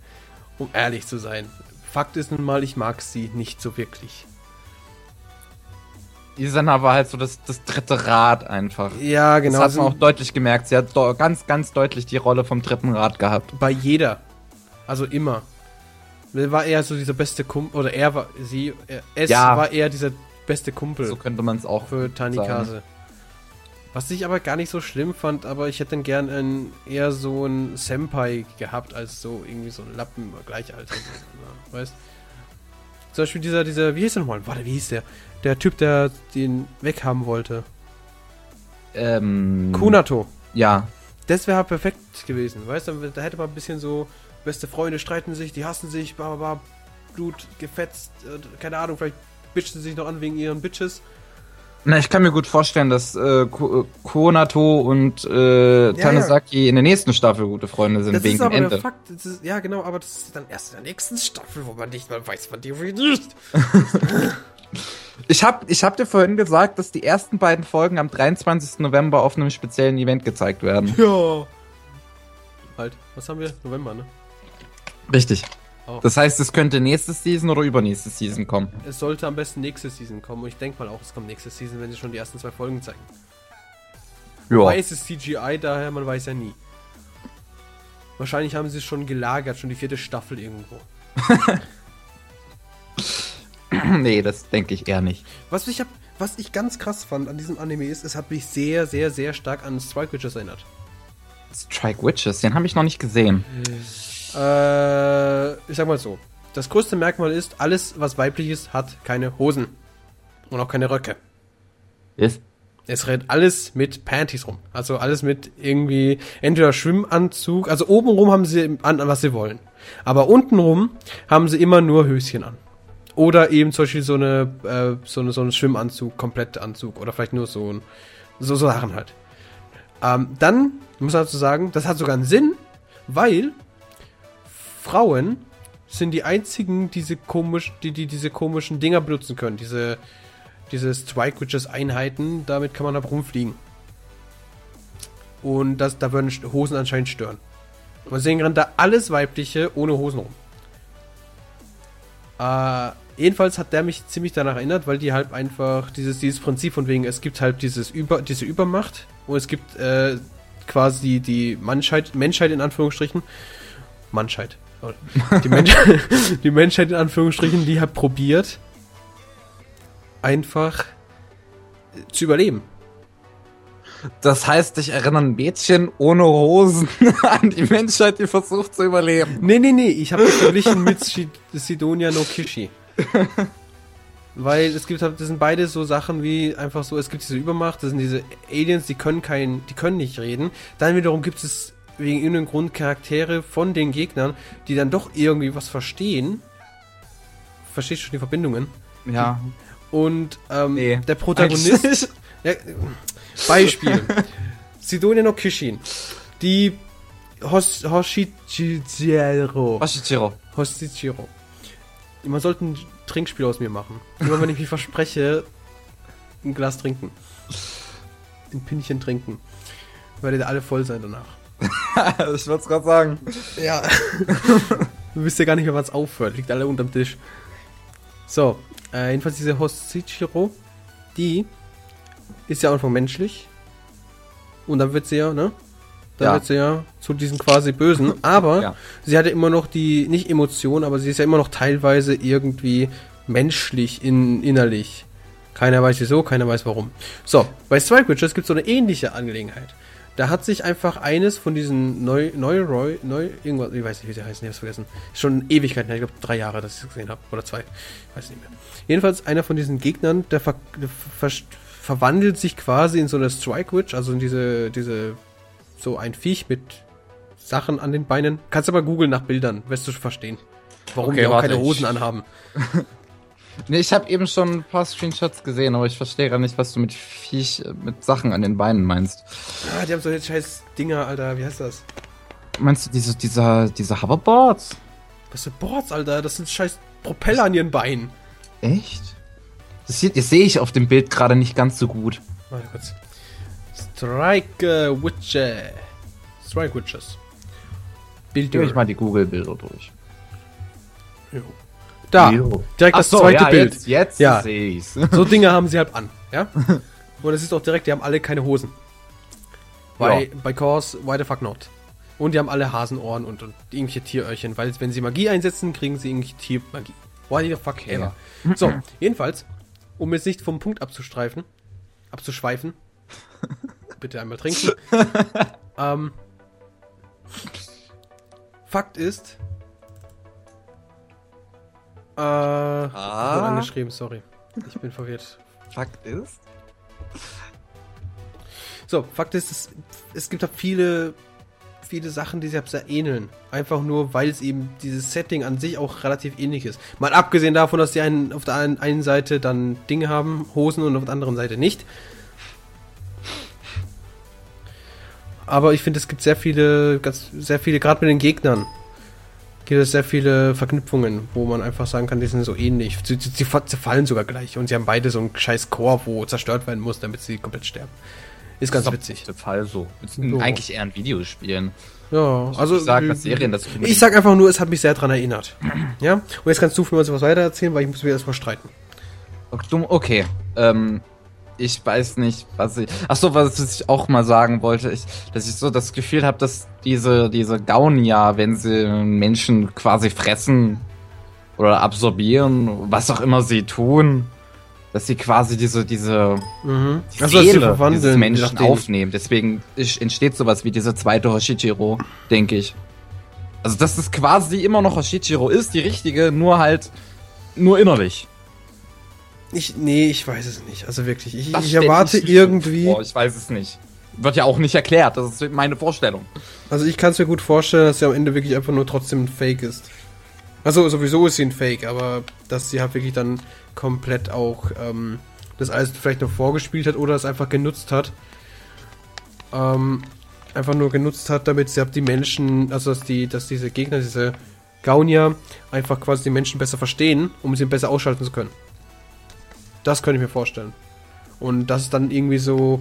um ehrlich zu sein. Fakt ist nun mal, ich mag sie nicht so wirklich. Isana war halt so das, das dritte Rad einfach. Ja, genau. das hat man auch deutlich gemerkt. Sie hat ganz, ganz deutlich die Rolle vom dritten Rad gehabt. bei jeder. Also immer. War er so dieser beste Kumpel, oder er war, sie, er, es Ja. war er dieser beste Kumpel. So könnte man es auch für Tani sagen. Was ich aber gar nicht so schlimm fand, aber ich hätte dann gern ein, eher so ein Senpai gehabt, als so irgendwie so ein Lappen gleichaltrig. weißt Zum Beispiel dieser, dieser, wie hieß der nochmal? Warte, wie hieß der? Der Typ, der den weghaben wollte. Ähm, Kunato. Ja. Das wäre halt perfekt gewesen, weißt du? Da hätte man ein bisschen so, beste Freunde streiten sich, die hassen sich, bla bla bla, Blut gefetzt, äh, keine Ahnung, vielleicht bitchen sie sich noch an wegen ihren Bitches. Na, ich kann mir gut vorstellen, dass äh, Ko- äh, Konato und äh, Tanizaki in der nächsten Staffel gute Freunde sind Das wegen ist dem aber Ende. der Fakt. Das ist, ja, genau, aber das ist dann erst in der nächsten Staffel, wo man nicht mal weiß, wann die nicht. Ich hab, ich hab dir vorhin gesagt, dass die ersten beiden Folgen am 23. November auf einem speziellen Event gezeigt werden. Ja. Halt, was haben wir? November, ne? Richtig. Oh. Das heißt, es könnte nächste Season oder übernächste Season kommen. Es sollte am besten nächste Season kommen. Und ich denke mal auch, es kommt nächste Season, wenn sie schon die ersten zwei Folgen zeigen. Ja. Es ist CGI, daher man weiß ja nie. Wahrscheinlich haben sie es schon gelagert, schon die vierte Staffel irgendwo. nee, das denke ich eher nicht. Was ich, hab, was ich ganz krass fand an diesem Anime ist, es hat mich sehr, sehr, sehr stark an Strike Witches erinnert. Strike Witches, den habe ich noch nicht gesehen. Äh, ich sag mal so. Das größte Merkmal ist, alles, was weiblich ist, hat keine Hosen. Und auch keine Röcke. Ist? Es rennt alles mit Panties rum. Also alles mit irgendwie entweder Schwimmanzug. Also oben rum haben sie an, was sie wollen. Aber unten rum haben sie immer nur Höschen an. Oder eben zum Beispiel so eine, äh, so eine, so einen Schwimmanzug, Komplettanzug. Oder vielleicht nur so ein, so, so Sachen halt. Ähm, dann muss man dazu sagen, das hat sogar einen Sinn, weil Frauen sind die einzigen, diese komisch, die, die diese komischen Dinger benutzen können. Diese, diese Strike Witches Einheiten, damit kann man da rumfliegen. Und das, da würden Hosen anscheinend stören. Und deswegen rennt da alles Weibliche ohne Hosen rum. Äh, jedenfalls hat der mich ziemlich danach erinnert, weil die halt einfach dieses, dieses Prinzip von wegen, es gibt halt dieses Über, diese Übermacht und es gibt äh, quasi die Menschheit, Menschheit in Anführungsstrichen. Menschheit. Die, Mensch, die Menschheit in Anführungsstrichen, die hat probiert, einfach zu überleben. Das heißt, dich erinnern Mädchen ohne Hosen an die Menschheit, die versucht zu überleben. Nee, nee, nee, ich habe das verglichen mit Sidonia no Kishi. Weil es gibt halt, das sind beide so Sachen wie einfach so, es gibt diese Übermacht, das sind diese Aliens, die können kein, die können nicht reden. Dann wiederum gibt es wegen irgendeinem Grund Charaktere von den Gegnern, die dann doch irgendwie was verstehen. Verstehst du schon die Verbindungen? Ja. Und ähm, Nee, der Protagonist. Ja, Beispiel. Sidonia no Kishin. Die Hos Hoshichiro. Washichiro. Hoshichiro. Man sollte ein Trinkspiel aus mir machen. Immer wenn ich mich verspreche, ein Glas trinken. Ein Pinchen trinken. Werdet ihr alle voll sein danach. ich wollte es gerade sagen. Ja. du wisst ja gar nicht mehr, was aufhört. Liegt alle unterm Tisch. So, äh, jedenfalls diese Hoshichiro, die ist ja einfach menschlich. Und dann wird sie ja, ne? Dann Ja. wird sie ja zu diesen quasi Bösen. Aber Ja. sie hatte immer noch die, nicht Emotion, aber sie ist ja immer noch teilweise irgendwie menschlich in, innerlich. Keiner weiß wieso, keiner weiß warum. So, bei Strike Witches gibt es so eine ähnliche Angelegenheit. Da hat sich einfach eines von diesen Neu, Neuroy, Neu, irgendwas, ich weiß nicht, wie sie heißen, ich hab's vergessen. Schon Ewigkeiten ich glaube drei Jahre, dass ich es gesehen habe. Oder zwei, ich weiß nicht mehr. Jedenfalls einer von diesen Gegnern, der, ver, der ver, verwandelt sich quasi in so eine Strike Witch, also in diese, diese, so ein Viech mit Sachen an den Beinen. Kannst aber googeln nach Bildern, wirst du verstehen. Warum Okay, die auch keine ich- Hosen anhaben. Nee, ich habe eben schon ein paar Screenshots gesehen, aber ich verstehe gar nicht, was du mit Viech, äh, mit Sachen an den Beinen meinst. Ah, die haben so jetzt scheiß Dinger, Alter, wie heißt das? Meinst du diese, dieser, diese Hoverboards? Was für Boards, Alter? Das sind scheiß Propeller an ihren Beinen. Echt? Das, sieht, das sehe ich auf dem Bild gerade nicht ganz so gut. Warte kurz. Strike äh, Witches. Strike Witches. Bild ich mal die Google-Bilder durch. Jo. Da, Jo. direkt Ach das so, zweite ja, Bild. Jetzt, jetzt Ja. sehe ich's. So Dinge haben sie halt an, ja? Und es ist auch direkt, die haben alle keine Hosen. Bei, bei Cause, why the fuck not? Und die haben alle Hasenohren und, und irgendwelche Tieröhrchen, weil wenn sie Magie einsetzen, kriegen sie irgendwelche Tiermagie. Why the fuck ever. So, jedenfalls, um jetzt nicht vom Punkt abzustreifen, abzuschweifen, bitte einmal trinken. ähm, Fakt ist, äh, ah. angeschrieben, sorry. Ich bin verwirrt. Fakt ist. So, Fakt ist, es, es gibt halt viele, viele Sachen, die sich halt sehr ähneln. Einfach nur, weil es eben dieses Setting an sich auch relativ ähnlich ist. Mal abgesehen davon, dass die einen, auf der einen, einen Seite dann Dinge haben, Hosen und auf der anderen Seite nicht. Aber ich finde, es gibt sehr viele, ganz, sehr viele, gerade mit den Gegnern, gibt es sehr viele Verknüpfungen, wo man einfach sagen kann, die sind so ähnlich. Sie, sie, sie zerfallen sogar gleich und sie haben beide so einen scheiß Chor, wo zerstört werden muss, damit sie komplett sterben. Ist ganz Das witzig. Der Fall so. So. Eigentlich eher ein Videospielen. Ja, also ich sag, was Serien dazu ich sag einfach nur, es hat mich sehr dran erinnert. Ja? Und jetzt kannst du für uns was weiter erzählen, weil ich muss mir erstmal streiten. Okay. Ähm, ich weiß nicht, was ich. Ach so, was ich auch mal sagen wollte, ich, dass ich so das Gefühl habe, dass diese diese Gaunier, wenn sie Menschen quasi fressen oder absorbieren, was auch immer sie tun, dass sie quasi diese, diese Mhm. die sie Seele dieses Menschen aufnehmen. Deswegen entsteht sowas wie diese zweite Hoshichiro, denke ich. Also, dass es quasi immer noch Hoshichiro ist, die richtige, nur halt, nur innerlich. Ich, nee, ich weiß es nicht. Also wirklich. Ich, ich erwarte irgendwie. Vor, ich weiß es nicht. Wird ja auch nicht erklärt, das ist meine Vorstellung. Also ich kann es mir gut vorstellen, dass sie am Ende wirklich einfach nur trotzdem ein Fake ist. Also sowieso ist sie ein Fake, aber dass sie halt wirklich dann komplett auch ähm, das alles vielleicht noch vorgespielt hat oder es einfach genutzt hat. Ähm, einfach nur genutzt hat, damit sie halt die Menschen, also dass die, dass diese Gegner, diese Gaunier, einfach quasi die Menschen besser verstehen, um sie besser ausschalten zu können. Das könnte ich mir vorstellen. Und dass es dann irgendwie so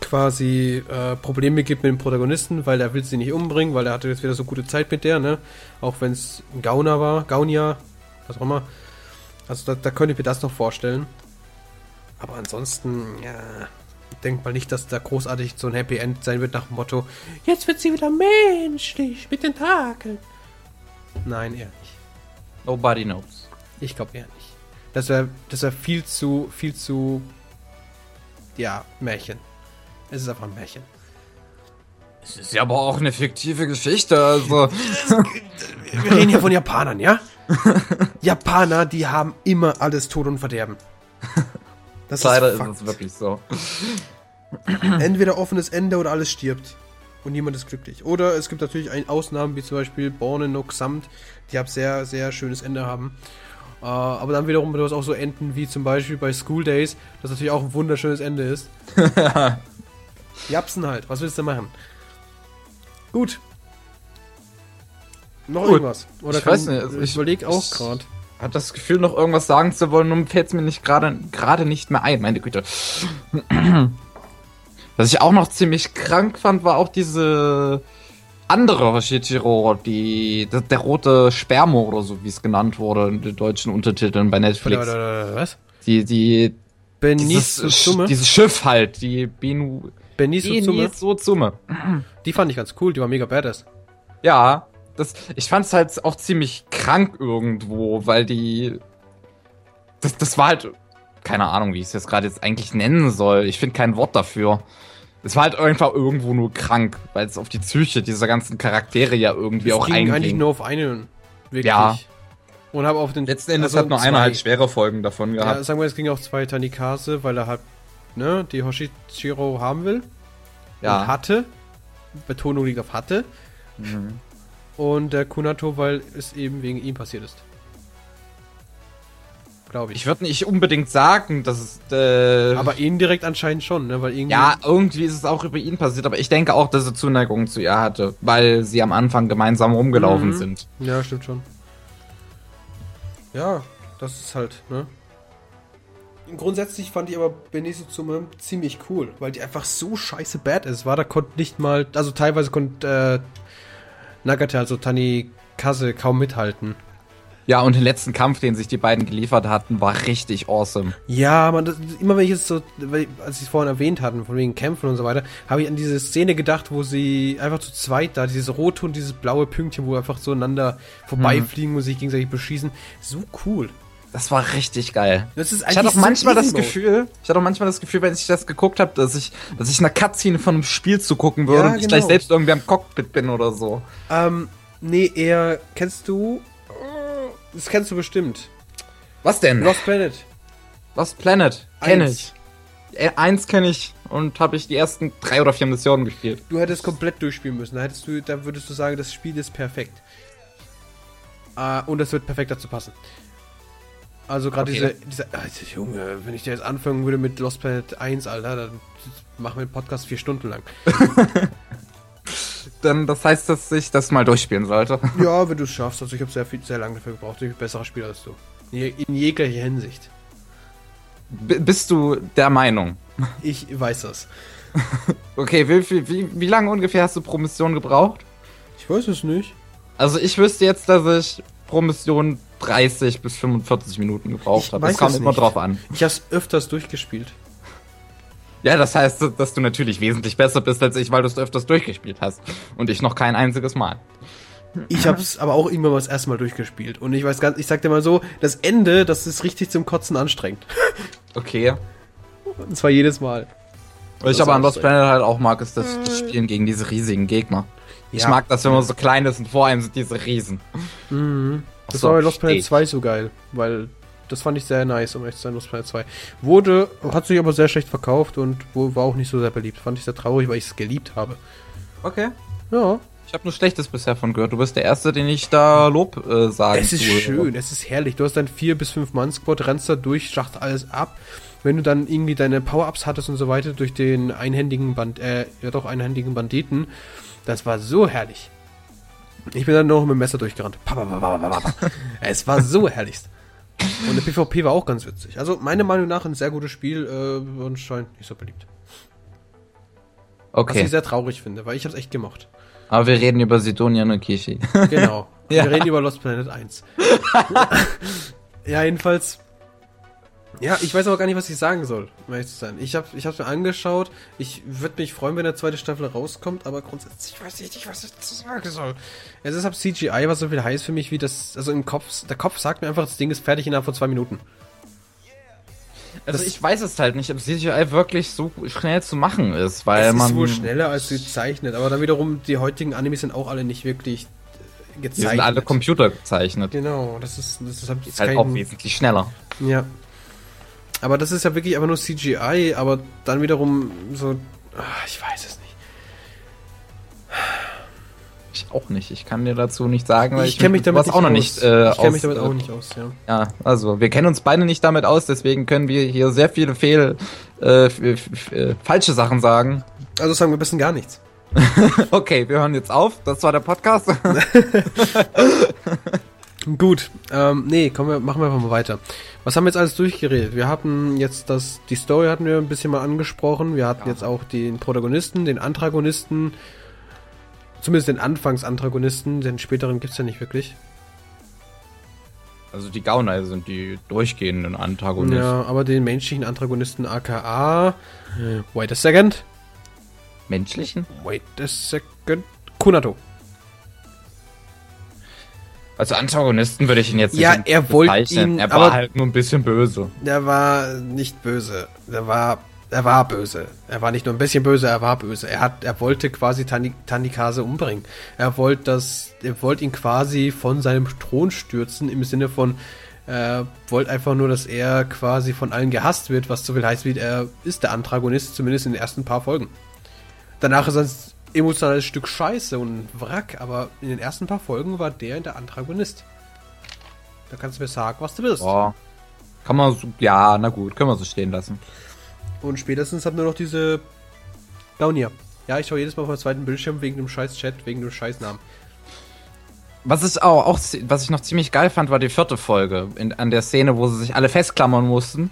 quasi äh, Probleme gibt mit dem Protagonisten, weil er will sie nicht umbringen, weil er hatte jetzt wieder so gute Zeit mit der, ne? Auch wenn es ein Gauner war, Gaunia, was auch immer. Also da, da könnte ich mir das noch vorstellen. Aber ansonsten, ja, ich denke mal nicht, dass da großartig so ein Happy End sein wird nach dem Motto, jetzt wird sie wieder menschlich mit den Takeln. Nein, eher nicht. Nobody knows. Ich glaube eher nicht. Das wäre das wär viel zu, viel zu, ja, Märchen. Es ist einfach ein Märchen. Es ist ja aber auch eine fiktive Geschichte, also. Wir reden hier von Japanern, ja? Japaner, die haben immer alles Tod und Verderben. Das Leider ist Fakt. es wirklich so. Entweder offenes Ende oder alles stirbt. Und niemand ist glücklich. Oder es gibt natürlich Ausnahmen, wie zum Beispiel Born in no Xamt, die ab sehr, sehr schönes Ende haben. Äh, aber dann wiederum du hast auch so Enden wie zum Beispiel bei School Days, das natürlich auch ein wunderschönes Ende ist. Japsen halt, was willst du machen? Gut. Noch Gut. irgendwas? Oder Ich weiß nicht, also ich überlege auch gerade. Hab das Gefühl, noch irgendwas sagen zu wollen, nun fällt es mir nicht gerade gerade nicht mehr ein, meine Güte. Was ich auch noch ziemlich krank fand, war auch diese andere Hoshichiro, die der, der rote Spermo oder so, wie es genannt wurde in den deutschen Untertiteln bei Netflix. Was? Die, die, dieses, Summe? dieses Schiff halt, die Benu? Benicio Summe. Die fand ich ganz cool, die war mega badass. Ja, das, ich fand's halt auch ziemlich krank irgendwo, weil die, das, das war halt, keine Ahnung, wie ich es jetzt gerade jetzt eigentlich nennen soll. Ich finde kein Wort dafür. Es war halt einfach irgendwo nur krank, weil es auf die Psyche dieser ganzen Charaktere ja irgendwie Das auch ging eigentlich einging. nur auf einen. Wirklich. Ja. Und habe auf den. Letzten Endes also hat nur zwei. einer halt schwere Folgen davon Ja, gehabt. sagen wir, es ging auf zwei Tanikase, weil er halt, ne, die Hoshichiro haben will. Ja. Und hatte. Betonung liegt auf hatte. Mhm. Und der Kunato, weil es eben wegen ihm passiert ist. Glaube ich. Ich würde nicht unbedingt sagen, dass es, äh, Aber indirekt anscheinend schon, ne? Weil irgendwie. Ja, irgendwie ist es auch über ihn passiert, aber ich denke auch, dass er Zuneigung zu ihr hatte, weil sie am Anfang gemeinsam rumgelaufen Mhm. sind. Ja, stimmt schon. Ja, das ist halt, ne? Grundsätzlich fand ich aber Benicio Summe ziemlich cool, weil die einfach so scheiße bad ist. War da konnte nicht mal, also teilweise konnte äh, Nagata, also Tani Kasse, kaum mithalten. Ja, und den letzten Kampf, den sich die beiden geliefert hatten, war richtig awesome. Ja, man, das, immer wenn ich es so, als sie es vorhin erwähnt hatten, von wegen Kämpfen und so weiter, habe ich an diese Szene gedacht, wo sie einfach zu zweit da, dieses rote und dieses blaue Pünktchen, wo einfach so einander vorbeifliegen und sich gegenseitig beschießen. So cool. Das war richtig geil. Das ist Ich hatte auch manchmal das. Gefühl, ich hatte auch manchmal das Gefühl, wenn ich das geguckt habe, dass ich, dass ich einer Cutscene von einem Spiel zugucken würde Ja, und ich genau. gleich selbst irgendwie am Cockpit bin oder so. Ähm, nee, eher, kennst du, das kennst du bestimmt. Was denn? Lost Planet. Lost Planet. Kenn Eins. ich. Äh, eins kenne ich und habe ich die ersten drei oder vier Missionen gespielt. Du hättest komplett durchspielen müssen. Da hättest du, da würdest du sagen, das Spiel ist perfekt. Äh, und das wird perfekt dazu passen. Also gerade Okay. diese, diese, Alter, Junge, wenn ich da jetzt anfangen würde mit Lost Planet 1, Alter, dann machen wir den Podcast vier Stunden lang. Dann, das heißt, dass ich das mal durchspielen sollte. ja, wenn du es schaffst. Also ich habe sehr viel, sehr lange dafür gebraucht. Ich bin ein besserer Spieler als du. In jeglicher Hinsicht. B bist du der Meinung? Ich weiß das. Okay, wie, wie, wie, wie lange ungefähr hast du pro Mission gebraucht? Ich weiß es nicht. Also ich wüsste jetzt, dass ich pro Mission 30 bis 45 Minuten gebraucht habe. Das kommt immer nicht. drauf an. Ich habe es öfters durchgespielt. Ja, das heißt, dass du natürlich wesentlich besser bist als ich, weil du es öfters durchgespielt hast. Und ich noch kein einziges Mal. Ich habe es aber auch irgendwann mal das erste Mal durchgespielt. Und ich weiß ganz, ich sag dir mal so, das Ende, das ist richtig zum Kotzen anstrengend. Okay. Und zwar jedes Mal. Was ich Das aber an Lost. Planet halt auch mag, ist das, das Spielen gegen diese riesigen Gegner. Ich Ja. mag das, wenn man so klein ist und vor einem sind diese Riesen. Mhm. Das so, war bei Lost Planet steht. 2 so geil, weil das fand ich sehr nice, um ehrlich zu sein, Lost Planet 2. Wurde, hat sich aber sehr schlecht verkauft und war auch nicht so sehr beliebt. Fand ich sehr traurig, weil ich es geliebt habe. Okay. Ja, Ich habe nur Schlechtes bisher von gehört. Du bist der Erste, den ich da Lob äh, sagen es ist tue. schön, es ist herrlich. Du hast dann 4 bis 5 Mann Squad, rennst da durch, schacht alles ab. Wenn du dann irgendwie deine Power-Ups hattest und so weiter durch den einhändigen Band, äh, ja doch einhändigen Banditen, das war so herrlich. Ich bin dann noch mit dem Messer durchgerannt. Es war so herrlichst. Und der PvP war auch ganz witzig. Also meiner Meinung nach ein sehr gutes Spiel äh, und scheint nicht so beliebt. Was Okay. ich sehr traurig finde, weil ich hab's echt gemocht. Aber wir reden über Sidonia no Kishi. Genau. Ja. Wir reden über Lost Planet 1. ja, jedenfalls. Ja, ich weiß aber gar nicht, was ich sagen soll, um ehrlich zu sein. Ich habe ich hab's mir angeschaut. Ich würde mich freuen, wenn der zweite Staffel rauskommt, aber grundsätzlich weiß ich nicht, was ich dazu sagen soll. Es ist halt CGI, was so viel heißt für mich, wie das. Also im Kopf. Der Kopf sagt mir einfach, das Ding ist fertig innerhalb von zwei Minuten. Also Das- ich weiß es halt nicht, ob CGI wirklich so schnell zu machen ist, weil es man. ist wohl schneller als gezeichnet, aber dann wiederum, die heutigen Animes sind auch alle nicht wirklich äh, Die gezeichnet. sind alle Computer gezeichnet. Genau, das ist. Das ist halt Halt kein- auch wesentlich schneller. Ja. Aber das ist ja wirklich einfach nur CGI, aber dann wiederum so. ah, Ich weiß es nicht. Ich auch nicht. Ich kann dir dazu nicht sagen, weil Ich kenne mich mit damit auch noch nicht äh, ich kenne mich damit auch äh, nicht aus, ja. Ja, also wir kennen uns beide nicht damit aus, deswegen können wir hier sehr viele Fehl, äh, äh, falsche Sachen sagen. Also sagen wir ein bisschen gar nichts. Okay, wir hören jetzt auf. Das war der Podcast. Gut, ähm, nee, kommen wir, machen wir einfach mal weiter. Was haben wir jetzt alles durchgeredet? Wir hatten jetzt das, die Story hatten wir ein bisschen mal angesprochen. Wir hatten Ja. jetzt auch den Protagonisten, den Antagonisten, zumindest den Anfangsantagonisten, den späteren gibt's ja nicht wirklich. Also die Gauner sind die durchgehenden Antagonisten. Ja, aber den menschlichen Antagonisten aka, wait a second, Menschlichen? wait a second, Kunato. Also Antagonisten würde ich ihn jetzt Ja, nicht er wollte ihn, Er war halt nur ein bisschen böse. Der war nicht böse. Der war, er war böse. Er war nicht nur ein bisschen böse, er war böse. Er hat, er wollte quasi Tani, Tanikase umbringen. Er wollte das, er wollte ihn quasi von seinem Thron stürzen im Sinne von, er wollte einfach nur, dass er quasi von allen gehasst wird, was so viel heißt wie, er ist der Antagonist, zumindest in den ersten paar Folgen. Danach ist er emotionales Stück Scheiße und Wrack, aber in den ersten paar Folgen war der der Antagonist. Da kannst du mir sagen, was du willst. Boah. Kann man so, ja, na gut, können wir so stehen lassen. Und spätestens hat nur noch diese Gaunier. Ja, ich schaue jedes Mal auf meinen zweiten Bildschirm wegen dem scheiß Chat, wegen dem scheiß Namen. Was ich auch, auch, was ich noch ziemlich geil fand, war die vierte Folge. In, an der Szene, wo sie sich alle festklammern mussten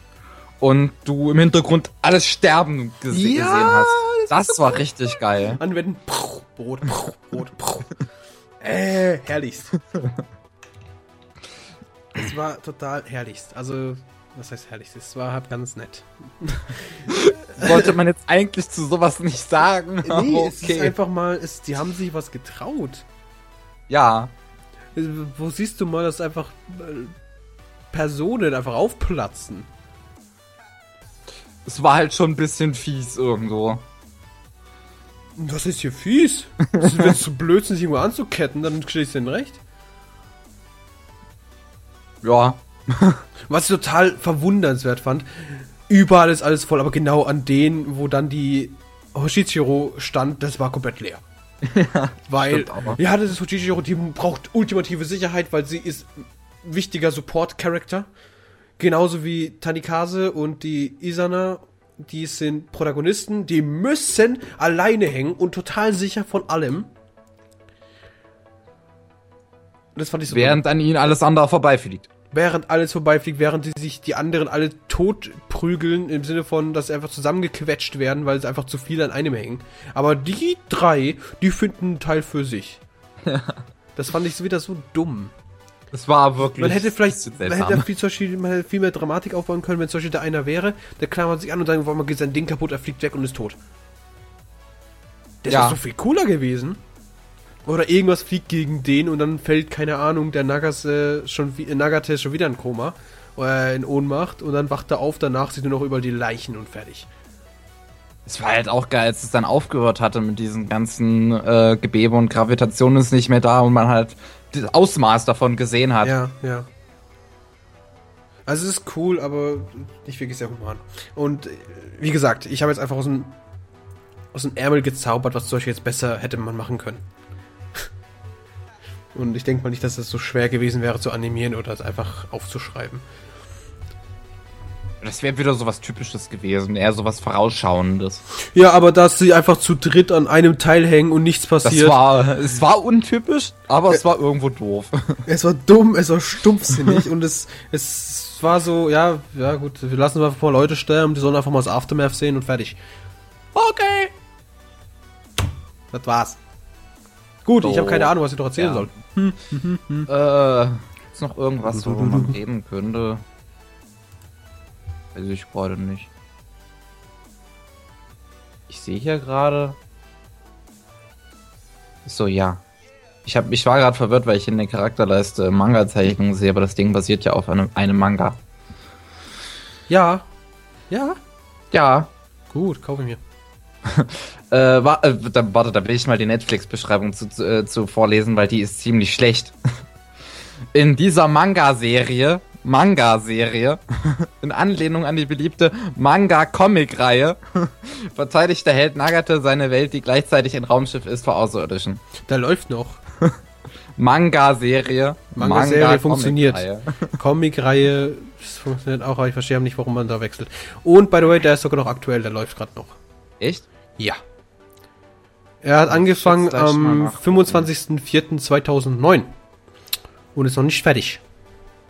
und du im Hintergrund alles sterben gese Ja, gesehen hast. Das war richtig geil. Anwenden. Brot, puh, Brot, puh. Äh, herrlichst. Es war total herrlichst. Also, was heißt herrlichst? Es war halt ganz nett. Sollte man jetzt eigentlich zu sowas nicht sagen. Nee, aber es ist einfach mal, es, die haben sich was getraut. Ja, Äh, Wo siehst du mal, dass einfach äh, Personen einfach aufplatzen? es war halt schon ein bisschen fies irgendwo. Das ist hier fies. Wenn es zu blöd sich irgendwo anzuketten, dann stehe ich denen recht. Ja. Was ich total verwundernswert fand, überall ist alles voll, aber genau an denen, wo dann die Hoshichiro stand, das war komplett leer. weil, stimmt aber. ja, das ist Hoshichiro, die braucht ultimative Sicherheit, weil sie ist ein wichtiger Support-Character. Genauso wie Tanikase und die Isana, die sind Protagonisten, die müssen alleine hängen und total sicher von allem. Das fand ich so Während an ihnen alles andere vorbeifliegt. während alles vorbeifliegt, während die sich die anderen alle tot prügeln, im Sinne von, dass sie einfach zusammengequetscht werden, weil sie einfach zu viel an einem hängen. Aber die drei, die finden einen Teil für sich. Das fand ich wieder so dumm. Es war wirklich. Man hätte vielleicht, man hätte viel, Beispiel, man hätte viel mehr Dramatik aufbauen können, wenn zum Beispiel da einer wäre, der klammert sich an und dann man geht sein Ding kaputt, er fliegt weg und ist tot. Das Ja. wäre so viel cooler gewesen. Oder irgendwas fliegt gegen den und dann fällt, keine Ahnung, der Nagas, äh, schon, äh, Nagate ist schon wieder in Koma. äh, in Ohnmacht und dann wacht er auf, danach sieht er noch überall die Leichen und fertig. Es war halt auch geil, als es dann aufgehört hatte mit diesen ganzen äh, Gebebe und Gravitation ist nicht mehr da und man halt das Ausmaß davon gesehen hat. Ja, ja. Also es ist cool, aber nicht wirklich sehr human. Und äh, wie gesagt, ich habe jetzt einfach aus dem, aus dem Ärmel gezaubert, was zum Beispiel jetzt besser hätte man machen können. Und ich denke mal nicht, dass es so schwer gewesen wäre zu animieren oder es einfach aufzuschreiben. Das wäre wieder sowas Typisches gewesen, eher sowas Vorausschauendes. Ja, aber dass sie einfach zu dritt an einem Teil hängen und nichts Das passiert. war, es war untypisch, aber es war irgendwo doof. Es war dumm, es war stumpfsinnig und es, es war so, ja, ja gut, wir lassen einfach mal Leute sterben, die sollen einfach mal das Aftermath sehen und fertig. Okay. Das war's. Gut, ich So, habe keine Ahnung, was ich noch erzählen ja. soll. Äh, ist noch irgendwas, worüber man reden könnte? Weiß ich gerade nicht. Ich sehe hier gerade. So, ja. Ich, hab, ich war gerade verwirrt, weil ich in der Charakterleiste Manga-Zeichnungen sehe, aber das Ding basiert ja auf einem, einem Manga. Ja. Ja. Ja. Gut, kaufe ich mir. Äh, wa äh, da, warte, da will ich mal die Netflix-Beschreibung zu, zu, äh, zu vorlesen, weil die ist ziemlich schlecht. In dieser Manga-Serie, Manga-Serie, in Anlehnung an die beliebte Manga-Comic-Reihe, verteidigt der Held Nagate seine Welt, die gleichzeitig ein Raumschiff ist vor Außerirdischen. Der läuft noch. Manga-Serie. Manga-Serie funktioniert. Comic-Reihe. Funktioniert auch, aber ich verstehe nicht, warum man da wechselt. Und by the way, der ist sogar noch aktuell, der läuft gerade noch. Echt? Ja. Er hat ich angefangen am nachgucken. 25.04.2009. Und ist noch nicht fertig.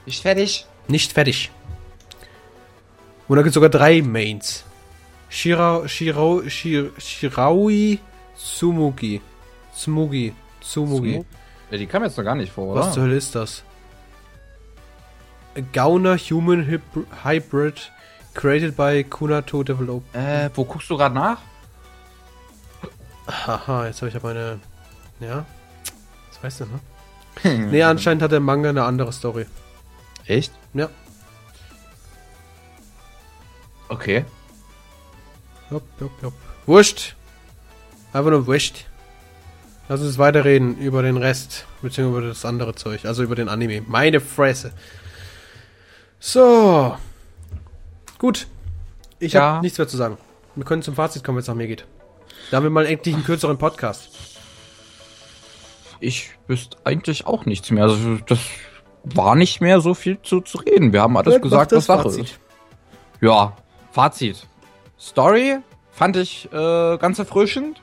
Ich fertig? Nicht fertig. Und da gibt es sogar drei Mains. Shira, Shirao, Shir, Shiraui Tsumugi. Tsumugi. Tsumugi. Ja, die kam jetzt noch gar nicht vor, oder? Was zur Hölle ist das? A Gauner Human Hybr- Hybrid created by Kunato Develop. Äh, wo guckst du gerade nach? Haha, jetzt habe ich ja meine. Ja. Das weißt du, ne? Nee, anscheinend hat der Manga eine andere Story. Echt? Ja. Okay. Hopp, hopp, hopp. Wurscht. Einfach nur wurscht. Lass uns weiterreden über den Rest. Beziehungsweise über das andere Zeug. Also über den Anime. Meine Fresse. So. Gut. Ich Ja. habe nichts mehr zu sagen. Wir können zum Fazit kommen, wenn es nach mir geht. Da haben wir mal endlich einen kürzeren Podcast. Ich wüsste eigentlich auch nichts mehr. Also das war nicht mehr so viel zu, zu reden. Wir haben alles Mach gesagt, das was Sache Fazit. ist. Ja, Fazit. Story fand ich äh, ganz erfrischend.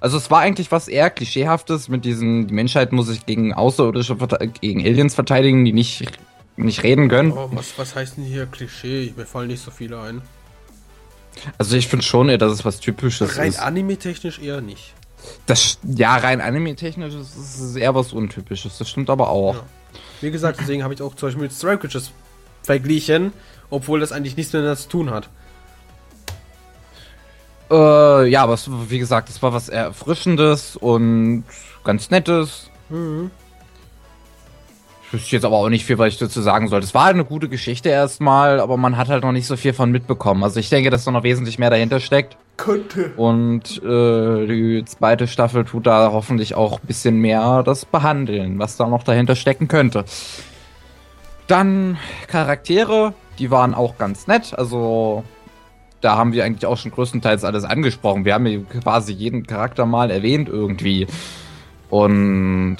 Also es war eigentlich was eher klischeehaftes mit diesen, die Menschheit muss sich gegen Außerirdische, gegen Aliens verteidigen, die nicht, nicht reden können. Oh, was, was heißt denn hier Klischee? Mir fallen nicht so viele ein. Also ich finde schon eher, dass es was Typisches Rein ist. anime-technisch eher nicht. Das, ja, rein anime-technisch ist es eher was Untypisches. Das stimmt aber auch. Ja. Wie gesagt, deswegen habe ich auch zum Beispiel mit Witches verglichen, obwohl das eigentlich nichts miteinander zu tun hat. Äh, ja, aber es, wie gesagt, es war was Erfrischendes und ganz Nettes. Mhm. Ich wüsste jetzt aber auch nicht viel, was ich dazu sagen sollte. Es war halt eine gute Geschichte erstmal, aber man hat halt noch nicht so viel von mitbekommen. Also ich denke, dass da noch wesentlich mehr dahinter steckt. Könnte. Und äh, die zweite Staffel tut da hoffentlich auch ein bisschen mehr das behandeln, was da noch dahinter stecken könnte. Dann Charaktere, die waren auch ganz nett. Also da haben wir eigentlich auch schon größtenteils alles angesprochen. Wir haben hier quasi jeden Charakter mal erwähnt irgendwie. Und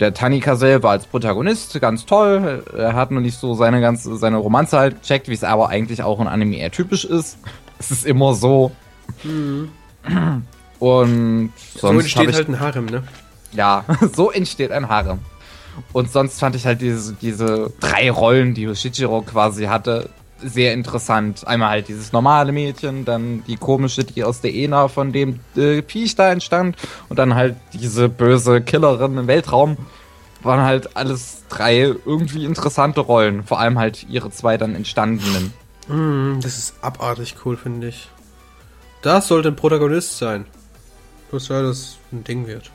der Tanika selber als Protagonist, ganz toll. Er hat noch nicht so seine ganze, seine Romanze halt gecheckt, wie es aber eigentlich auch in Anime eher typisch ist. Es ist immer so. Und So entsteht ich, halt ein Harem, ne? ja, so entsteht ein Harem. Und sonst fand ich halt diese, diese drei Rollen, die Shichiro quasi hatte, sehr interessant. Einmal halt dieses normale Mädchen, dann die komische, die aus der ENA von dem äh, Viech da entstand und dann halt diese böse Killerin im Weltraum. Waren halt alles drei irgendwie interessante Rollen. Vor allem halt ihre zwei dann entstandenen. Mhm, das ist abartig cool, finde ich. Das sollte ein Protagonist sein. Bloß weil das ein Ding wird.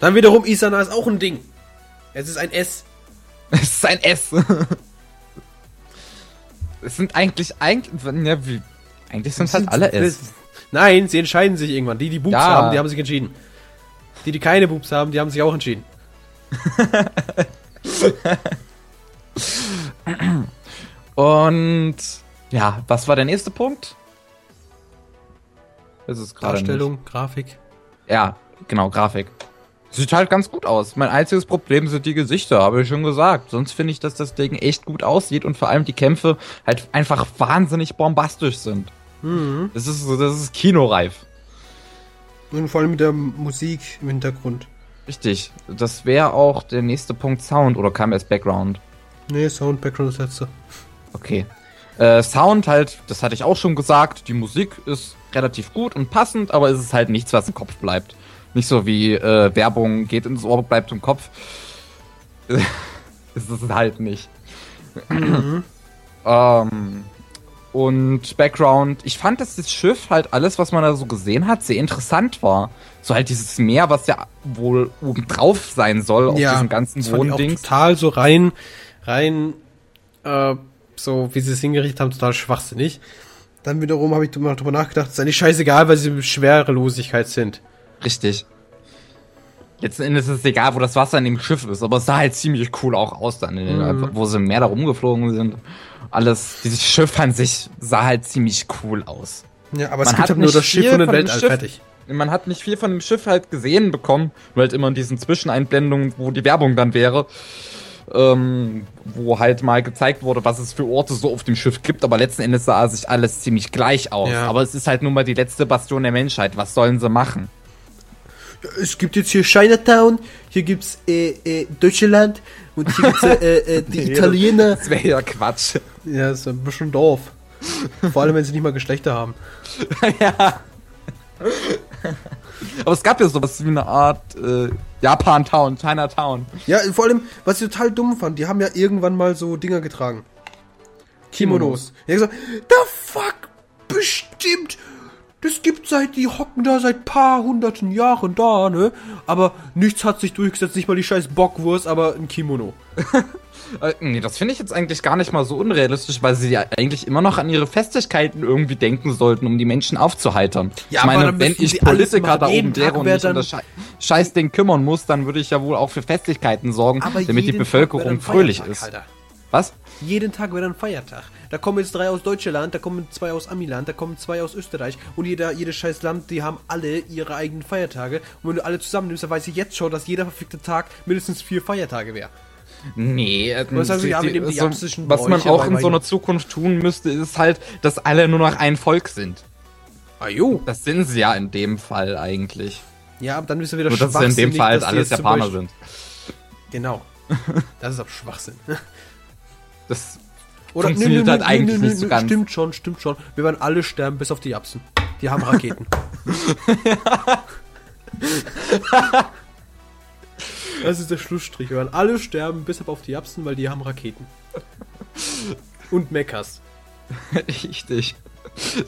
Dann wiederum Isana ist auch ein Ding. Es ist ein S. Es ist ein S. Es sind eigentlich, eigentlich, ja, wie, eigentlich sind es halt alle S. Nein, sie entscheiden sich irgendwann. Die, die Boobs Ja. haben, die haben sich entschieden. Die, die keine Boobs haben, die haben sich auch entschieden. Und ja, was war der nächste Punkt? Das ist gerade nicht. Darstellung, Grafik. Ja, genau, Grafik. Sieht halt ganz gut aus. Mein einziges Problem sind die Gesichter, habe ich schon gesagt. Sonst finde ich, dass das Ding echt gut aussieht und vor allem die Kämpfe halt einfach wahnsinnig bombastisch sind. Mhm. Das ist, das ist kinoreif. Und vor allem mit der Musik im Hintergrund. Richtig. Das wäre auch der nächste Punkt Sound oder kam erst Background? Nee, Sound, Background ist letzte. Okay. Äh, Sound halt, das hatte ich auch schon gesagt. Die Musik ist relativ gut und passend, aber es ist halt nichts, was im Kopf bleibt. Nicht so wie äh, Werbung geht ins Ohr, bleibt im Kopf. ist es halt nicht. ähm, und Background, ich fand, dass das Schiff halt alles, was man da so gesehen hat, sehr interessant war. So halt dieses Meer, was ja wohl oben drauf sein soll auf diesem ganzen Wohndings. total so rein, rein, äh, so wie sie es hingerichtet haben, total schwachsinnig. Dann wiederum habe ich mal drüber nachgedacht, es ist eigentlich scheißegal, weil sie Schwerelosigkeit sind. Richtig. Letzten Endes ist es egal, wo das Wasser in dem Schiff ist, aber es sah halt ziemlich cool auch aus dann, in den, Mhm. wo sie im Meer da rumgeflogen sind. Alles, dieses Schiff an sich sah halt ziemlich cool aus. Ja, aber es Man gibt hat halt nur nicht das Schiff viel und den von dem Weltall Schiff. fertig. Man hat nicht viel von dem Schiff halt gesehen bekommen, weil halt immer in diesen Zwischeneinblendungen, wo die Werbung dann wäre, ähm, wo halt mal gezeigt wurde, was es für Orte so auf dem Schiff gibt, aber letzten Endes sah sich alles ziemlich gleich aus. Ja. Aber es ist halt nun mal die letzte Bastion der Menschheit. Was sollen sie machen? Es gibt jetzt hier Chinatown, hier gibt's äh, äh, Deutschland und hier gibt's äh, äh, die Nee, Italiener. Das wäre ja Quatsch. Ja, ist ein bisschen doof. Vor allem, wenn sie nicht mal Geschlechter haben. ja. Aber es gab ja sowas wie eine Art äh, Japan-Town, Chinatown. Ja, vor allem, was ich total dumm fand, die haben ja irgendwann mal so Dinger getragen. Kimonos. Ja, gesagt, the fuck, bestimmt. Das gibt seit, die hocken da seit paar hunderten Jahren da, ne? Aber nichts hat sich durchgesetzt, nicht mal die scheiß Bockwurst, aber ein Kimono. Äh, nee, das finde ich jetzt eigentlich gar nicht mal so unrealistisch, weil sie ja eigentlich immer noch an ihre Festigkeiten irgendwie denken sollten, um die Menschen aufzuheitern. Ja, ich aber meine, wenn ich Politiker da oben wäre und mich um das Schei Scheißding kümmern muss, dann würde ich ja wohl auch für Festigkeiten sorgen, damit die Bevölkerung fröhlich Feiertag, ist. Alter. Was? Jeden Tag wäre ein Feiertag. Da kommen jetzt drei aus Deutschland, da kommen zwei aus Amiland, da kommen zwei aus Österreich und jeder, jedes scheiß Land, die haben alle ihre eigenen Feiertage. Und wenn du alle zusammennimmst, dann weiß ich jetzt schon, dass jeder verfickte Tag mindestens vier Feiertage wäre. Nee, äh, Was die- ja, wir die- die so, was man auch in wir- so einer Zukunft tun müsste, ist halt, dass alle nur noch ein Volk sind. Ah jo. Das sind sie ja in dem Fall eigentlich. Ja, aber dann ist er wieder Nur, dass in dem Fall halt alles Japaner sind. Genau. Das ist aber Schwachsinn. Das Oder Funktioniert halt eigentlich nicht so ganz. Stimmt schon, stimmt schon. Wir werden alle sterben, bis auf die Japsen. Die haben Raketen. das ist der Schlussstrich. Wir werden alle sterben, bis auf die Japsen, weil die haben Raketen. Und Mechas. Richtig.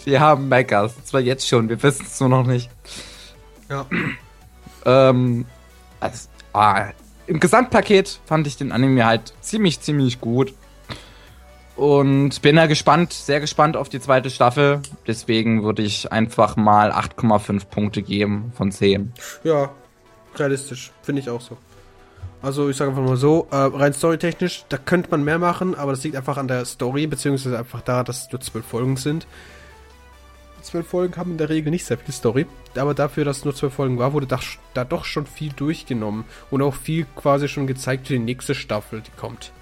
Wir haben Mechas. Zwar jetzt schon, wir wissen es nur noch nicht. Ja. Ähm, also, ah, Im Gesamtpaket fand ich den Anime halt ziemlich, ziemlich gut. Und bin da gespannt, sehr gespannt auf die zweite Staffel. Deswegen würde ich einfach mal 8,5 Punkte geben von 10. Ja, realistisch. Finde ich auch so. Also ich sage einfach mal so, äh, rein storytechnisch, da könnte man mehr machen, aber das liegt einfach an der Story, beziehungsweise einfach daran, dass es nur zwölf Folgen sind. Zwölf Folgen haben in der Regel nicht sehr viel Story, aber dafür, dass es nur zwölf Folgen war, wurde da, da doch schon viel durchgenommen und auch viel quasi schon gezeigt für die nächste Staffel, die kommt.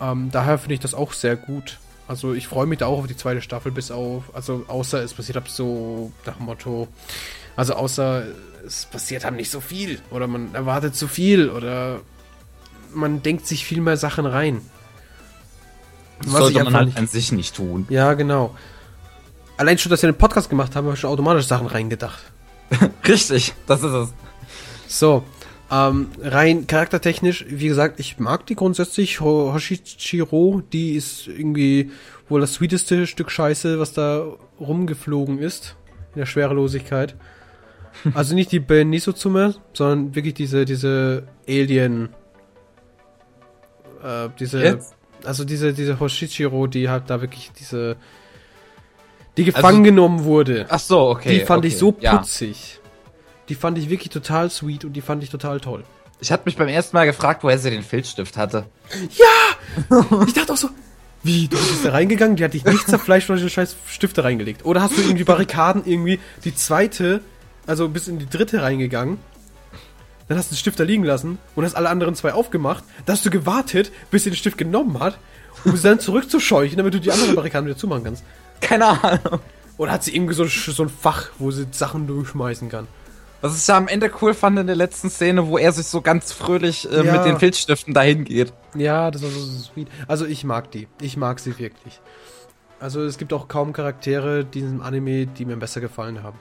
Ähm, daher finde ich das auch sehr gut. Also ich freue mich da auch auf die zweite Staffel, bis auf, also außer es passiert ab so nach dem Motto, also außer es passiert haben nicht so viel oder man erwartet zu viel oder man denkt sich viel mehr Sachen rein. Das Was sollte man halt nicht- an sich nicht tun. Ja, genau. Allein schon, dass wir einen Podcast gemacht haben, habe ich schon automatisch Sachen reingedacht. Richtig, das ist es. So, ähm, rein charaktertechnisch, wie gesagt, ich mag die grundsätzlich. Ho Hoshichiro, die ist irgendwie wohl das sweeteste Stück Scheiße, was da rumgeflogen ist. In der Schwerelosigkeit. Also nicht die Ben Nisozume, sondern wirklich diese, diese Alien. Äh, diese. Jetzt? Also diese, diese Hoshichiro, die halt da wirklich diese. Die gefangen also, genommen wurde. Ach so, okay. Die fand okay, ich so putzig. Ja. Die fand ich wirklich total sweet und die fand ich total toll. Ich hatte mich beim ersten Mal gefragt, woher sie den Filzstift hatte. Ja! ich dachte auch so, wie, du bist da reingegangen, die hat dich nicht zerfleischt und scheiß Stifte reingelegt. Oder hast du irgendwie Barrikaden irgendwie die zweite, also bis in die dritte reingegangen, dann hast du den Stift da liegen lassen und hast alle anderen zwei aufgemacht, dann hast du gewartet, bis sie den Stift genommen hat, um sie dann zurückzuscheuchen, damit du die anderen Barrikaden wieder zumachen kannst. Keine Ahnung. Oder hat sie irgendwie so, so ein Fach, wo sie Sachen durchschmeißen kann? Was ich ja am Ende cool fand in der letzten Szene, wo er sich so ganz fröhlich äh, ja. mit den Filzstiften dahin geht. Ja, das war so sweet. Also ich mag die. Ich mag sie wirklich. Also es gibt auch kaum Charaktere die in diesem Anime, die mir besser gefallen haben.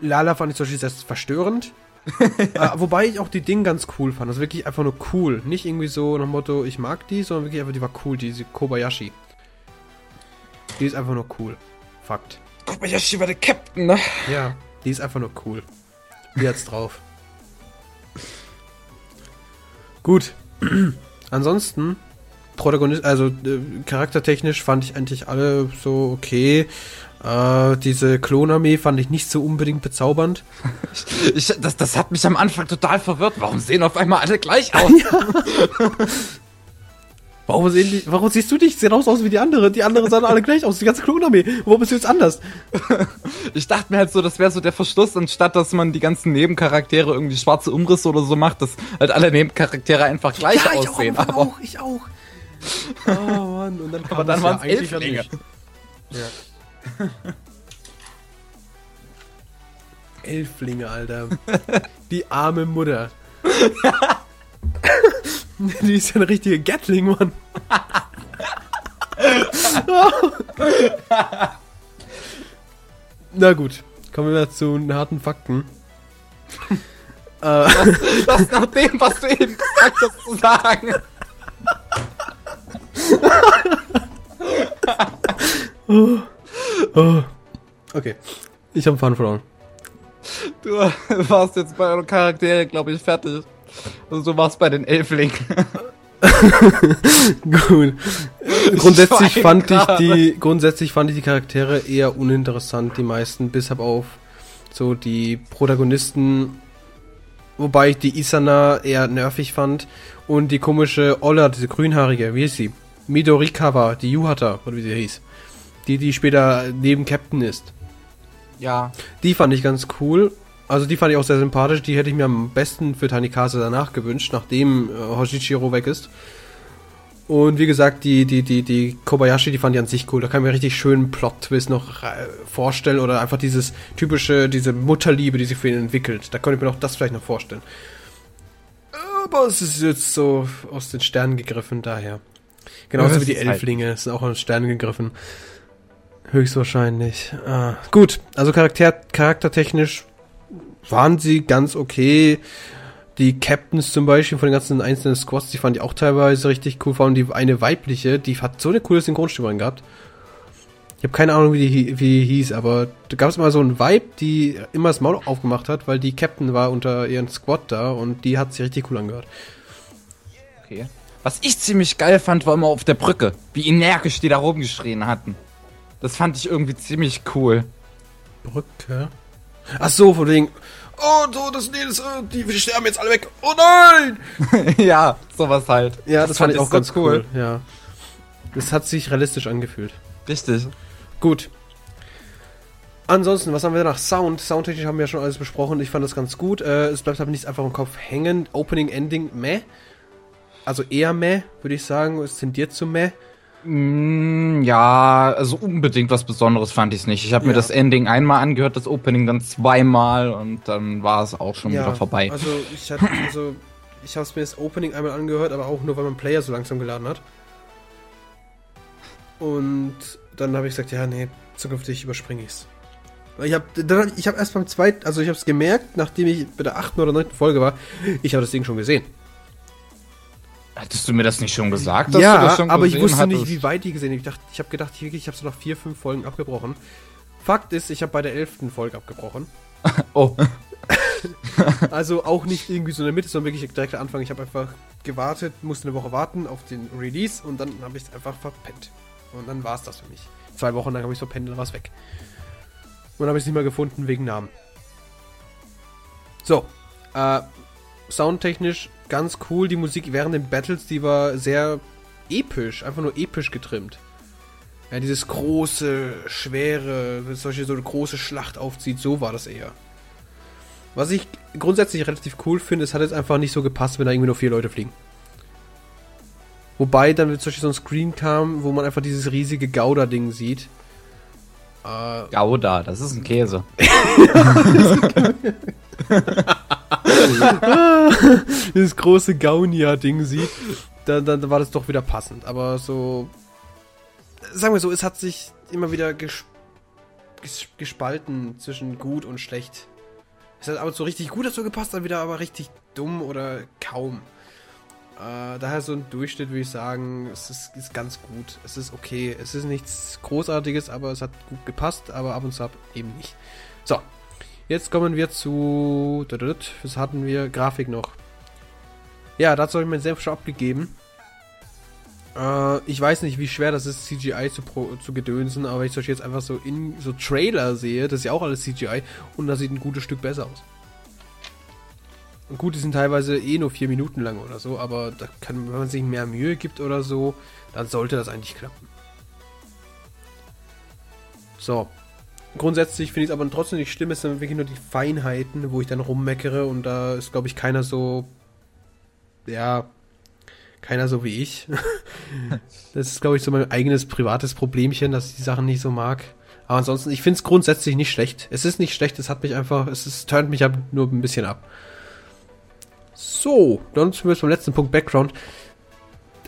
Lala fand ich zum Beispiel sehr verstörend. äh, wobei ich auch die Ding ganz cool fand. Also wirklich einfach nur cool. Nicht irgendwie so nach dem Motto, ich mag die, sondern wirklich einfach, die war cool, diese Kobayashi. Die ist einfach nur cool. Fakt. Kobayashi war der Captain, ne? Ja. Die ist einfach nur cool. Die hat's drauf. Gut. Ansonsten, Protagonist, also äh, charaktertechnisch fand ich eigentlich alle so okay. Äh, diese Klonarmee fand ich nicht so unbedingt bezaubernd. Ich, das, das hat mich am Anfang total verwirrt. Warum sehen auf einmal alle gleich aus? Ja. Warum, sehen die, warum siehst du dich? Sehen aus, aus wie die andere. Die anderen sahen alle gleich aus. Die ganze Klonarmee. Warum bist du jetzt anders? ich dachte mir halt so, das wäre so der Verschluss, anstatt dass man die ganzen Nebencharaktere irgendwie schwarze Umrisse oder so macht, dass halt alle Nebencharaktere einfach gleich ja, ich aussehen. Auch, aber auch, ich auch. Oh Mann. Und dann aber dann waren es ja Elflinge. Ja. Elflinge, Alter. Die arme Mutter. Die ist ja eine richtige Gatling, Mann. Na gut, kommen wir zu den harten Fakten. das, das nach dem, was du eben gesagt hast, zu sagen. oh. Oh. Okay, ich habe Fun verloren. Du warst jetzt bei euren Charaktere, glaube ich, fertig. Also du warst bei den Elflingen. Gut. Grundsätzlich ich fand ich die grundsätzlich fand ich die Charaktere eher uninteressant, die meisten, bis auf so die Protagonisten, wobei ich die Isana eher nervig fand und die komische Olla, diese grünhaarige, wie ist sie? Midorikawa, die Yuhata, oder wie sie hieß. Die, die später neben Captain ist. Ja. Die fand ich ganz cool also die fand ich auch sehr sympathisch. Die hätte ich mir am besten für Tanikase danach gewünscht, nachdem äh, Hoshichiro weg ist. Und wie gesagt, die, die, die, die Kobayashi, die fand ich an sich cool. Da kann ich mir richtig schönen Plot-Twist noch äh, vorstellen oder einfach dieses typische, diese Mutterliebe, die sich für ihn entwickelt. Da könnte ich mir noch das vielleicht noch vorstellen. Aber es ist jetzt so aus den Sternen gegriffen, daher. Genauso ja, wie die halt Elflinge, halt. sind auch aus den Sternen gegriffen. Höchstwahrscheinlich. Ah, gut, also Charakter, charaktertechnisch waren sie ganz okay. Die Captains zum Beispiel von den ganzen einzelnen Squads, die fand ich auch teilweise richtig cool. Vor allem die eine weibliche, die hat so eine coole Synchronstimme gehabt. Ich habe keine Ahnung, wie die, wie die hieß, aber da gab es mal so einen Vibe, die immer das Maul aufgemacht hat, weil die Captain war unter ihren Squad da und die hat sich richtig cool angehört. Okay. Was ich ziemlich geil fand, war immer auf der Brücke, wie energisch die da rumgeschrien hatten. Das fand ich irgendwie ziemlich cool. Brücke? Ach so, von wegen, oh, so, das, nee, das, äh, die sterben jetzt alle weg. Oh nein! ja, sowas halt. Ja, das, das fand ich auch ganz cool. cool. Ja. Das hat sich realistisch angefühlt. Richtig. Gut. Ansonsten, was haben wir nach Sound? Soundtechnisch haben wir ja schon alles besprochen. Ich fand das ganz gut. Äh, es bleibt aber nichts einfach im Kopf hängen. Opening, Ending, meh. Also eher meh, würde ich sagen. Es tendiert zu meh. Mm, ja, also unbedingt was Besonderes fand ich es nicht. Ich habe ja. mir das Ending einmal angehört, das Opening dann zweimal und dann war es auch schon ja, wieder vorbei. Also ich hatte, also ich habe mir das Opening einmal angehört, aber auch nur, weil mein Player so langsam geladen hat. Und dann habe ich gesagt, ja, nee, zukünftig überspringe ich's. Ich habe ich habe erst beim zweiten, also ich habe es gemerkt, nachdem ich bei der achten oder neunten Folge war, ich habe das Ding schon gesehen. Hattest du mir das nicht schon gesagt? ja, aber ich wusste hattest? nicht, wie weit die gesehen. Ich dachte, ich habe gedacht, ich, ich habe so noch vier, fünf Folgen abgebrochen. Fakt ist, ich habe bei der elften Folge abgebrochen. oh. also auch nicht irgendwie so in der Mitte, sondern wirklich direkt am Anfang. Ich habe einfach gewartet, musste eine Woche warten auf den Release und dann habe ich es einfach verpennt. Und dann war es das für mich. Zwei Wochen lang habe ich es verpennt und dann war es weg. Und dann habe ich es nicht mehr gefunden wegen Namen. So, äh, soundtechnisch ganz cool. Die Musik während den Battles, die war sehr episch, einfach nur episch getrimmt. Ja, dieses große, schwere, wenn solche so eine große Schlacht aufzieht, so war das eher. Was ich grundsätzlich relativ cool finde, es hat jetzt einfach nicht so gepasst, wenn da irgendwie nur vier Leute fliegen. Wobei dann zum Beispiel so ein Screen kam, wo man einfach dieses riesige Gouda-Ding sieht. Äh, Gouda, das ist ein Käse. dieses große Gaunia-Ding sieht, dann, dann war das doch wieder passend. Aber so, sagen wir so, es hat sich immer wieder ges gespalten zwischen gut und schlecht. Es hat aber so richtig gut dazu gepasst, dann wieder aber richtig dumm oder kaum. Äh, daher so ein Durchschnitt würde ich sagen, es ist, ist, ganz gut. Es ist okay. Es ist nichts Großartiges, aber es hat gut gepasst, aber ab und zu eben nicht. So, jetzt kommen wir zu. Was hatten wir? Grafik noch. Ja, dazu habe ich meinen Senf schon abgegeben. Äh, ich weiß nicht, wie schwer das ist, CGI zu, pro, zu gedönsen, aber ich solche jetzt einfach so in so Trailer sehe, das ist ja auch alles CGI und da sieht ein gutes Stück besser aus. Und gut, die sind teilweise eh nur vier Minuten lang oder so, aber kann, wenn man sich mehr Mühe gibt oder so, dann sollte das eigentlich klappen. So. Grundsätzlich finde ich es aber trotzdem nicht schlimm, es sind wirklich nur die Feinheiten, wo ich dann rummeckere und da ist, glaube ich, keiner so, ja, keiner so wie ich. das ist, glaube ich, so mein eigenes privates Problemchen, dass ich die Sachen nicht so mag. Aber ansonsten, ich finde es grundsätzlich nicht schlecht. Es ist nicht schlecht, es hat mich einfach, es ist, turnt mich ab, nur ein bisschen ab. So, dann sind wir zum letzten Punkt Background.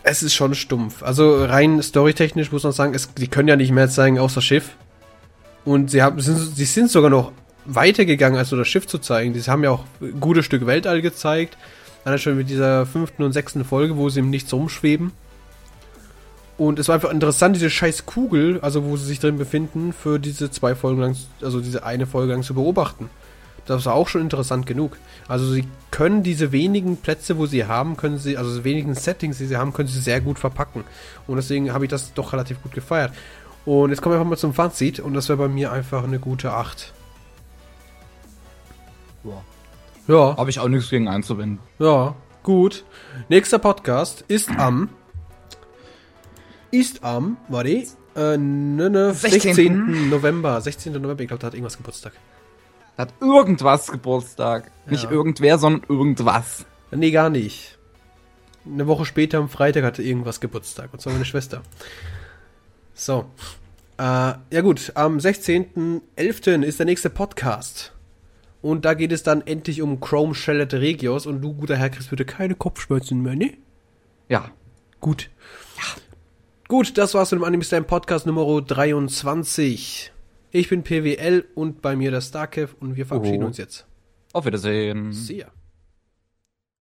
Es ist schon stumpf. Also rein storytechnisch muss man sagen, es, die können ja nicht mehr zeigen außer Schiff. Und sie haben, sind, sie sind sogar noch weitergegangen, als nur das Schiff zu zeigen. Sie haben ja auch ein gutes Stück Weltall gezeigt. Dann schon mit dieser fünften und sechsten Folge, wo sie im Nichts rumschweben. Und es war einfach interessant, diese scheiß Kugel, also wo sie sich drin befinden, für diese zwei Folgen lang, also diese eine Folge lang zu beobachten. Das war auch schon interessant genug. Also sie können diese wenigen Plätze, wo sie haben, können sie, also die wenigen Settings, die sie haben, können sie sehr gut verpacken. Und deswegen habe ich das doch relativ gut gefeiert. Und jetzt kommen wir einfach mal zum Fazit und das wäre bei mir einfach eine gute 8. Wow. Ja. Habe ich auch nichts gegen einzuwenden. Ja, gut. Nächster Podcast ist am. Ist am, warte, äh, ne, ne, 16. 16. November. 16. November, ich glaube, da hat irgendwas Geburtstag. Da hat irgendwas Geburtstag. Ja. Nicht irgendwer, sondern irgendwas. Nee, gar nicht. Eine Woche später am Freitag hatte irgendwas Geburtstag. Und zwar meine Schwester. So. Äh, ja gut, am 16.11. ist der nächste Podcast. Und da geht es dann endlich um Chrome Shelled Regios und du, guter Herr, kriegst bitte keine Kopfschmerzen mehr, ne? Ja. Gut. Ja. Gut, das war's mit dem Anime Slam Podcast Nummer 23. Ich bin PWL und bei mir der Starkev und wir verabschieden oh. uns jetzt. Auf Wiedersehen. See ya.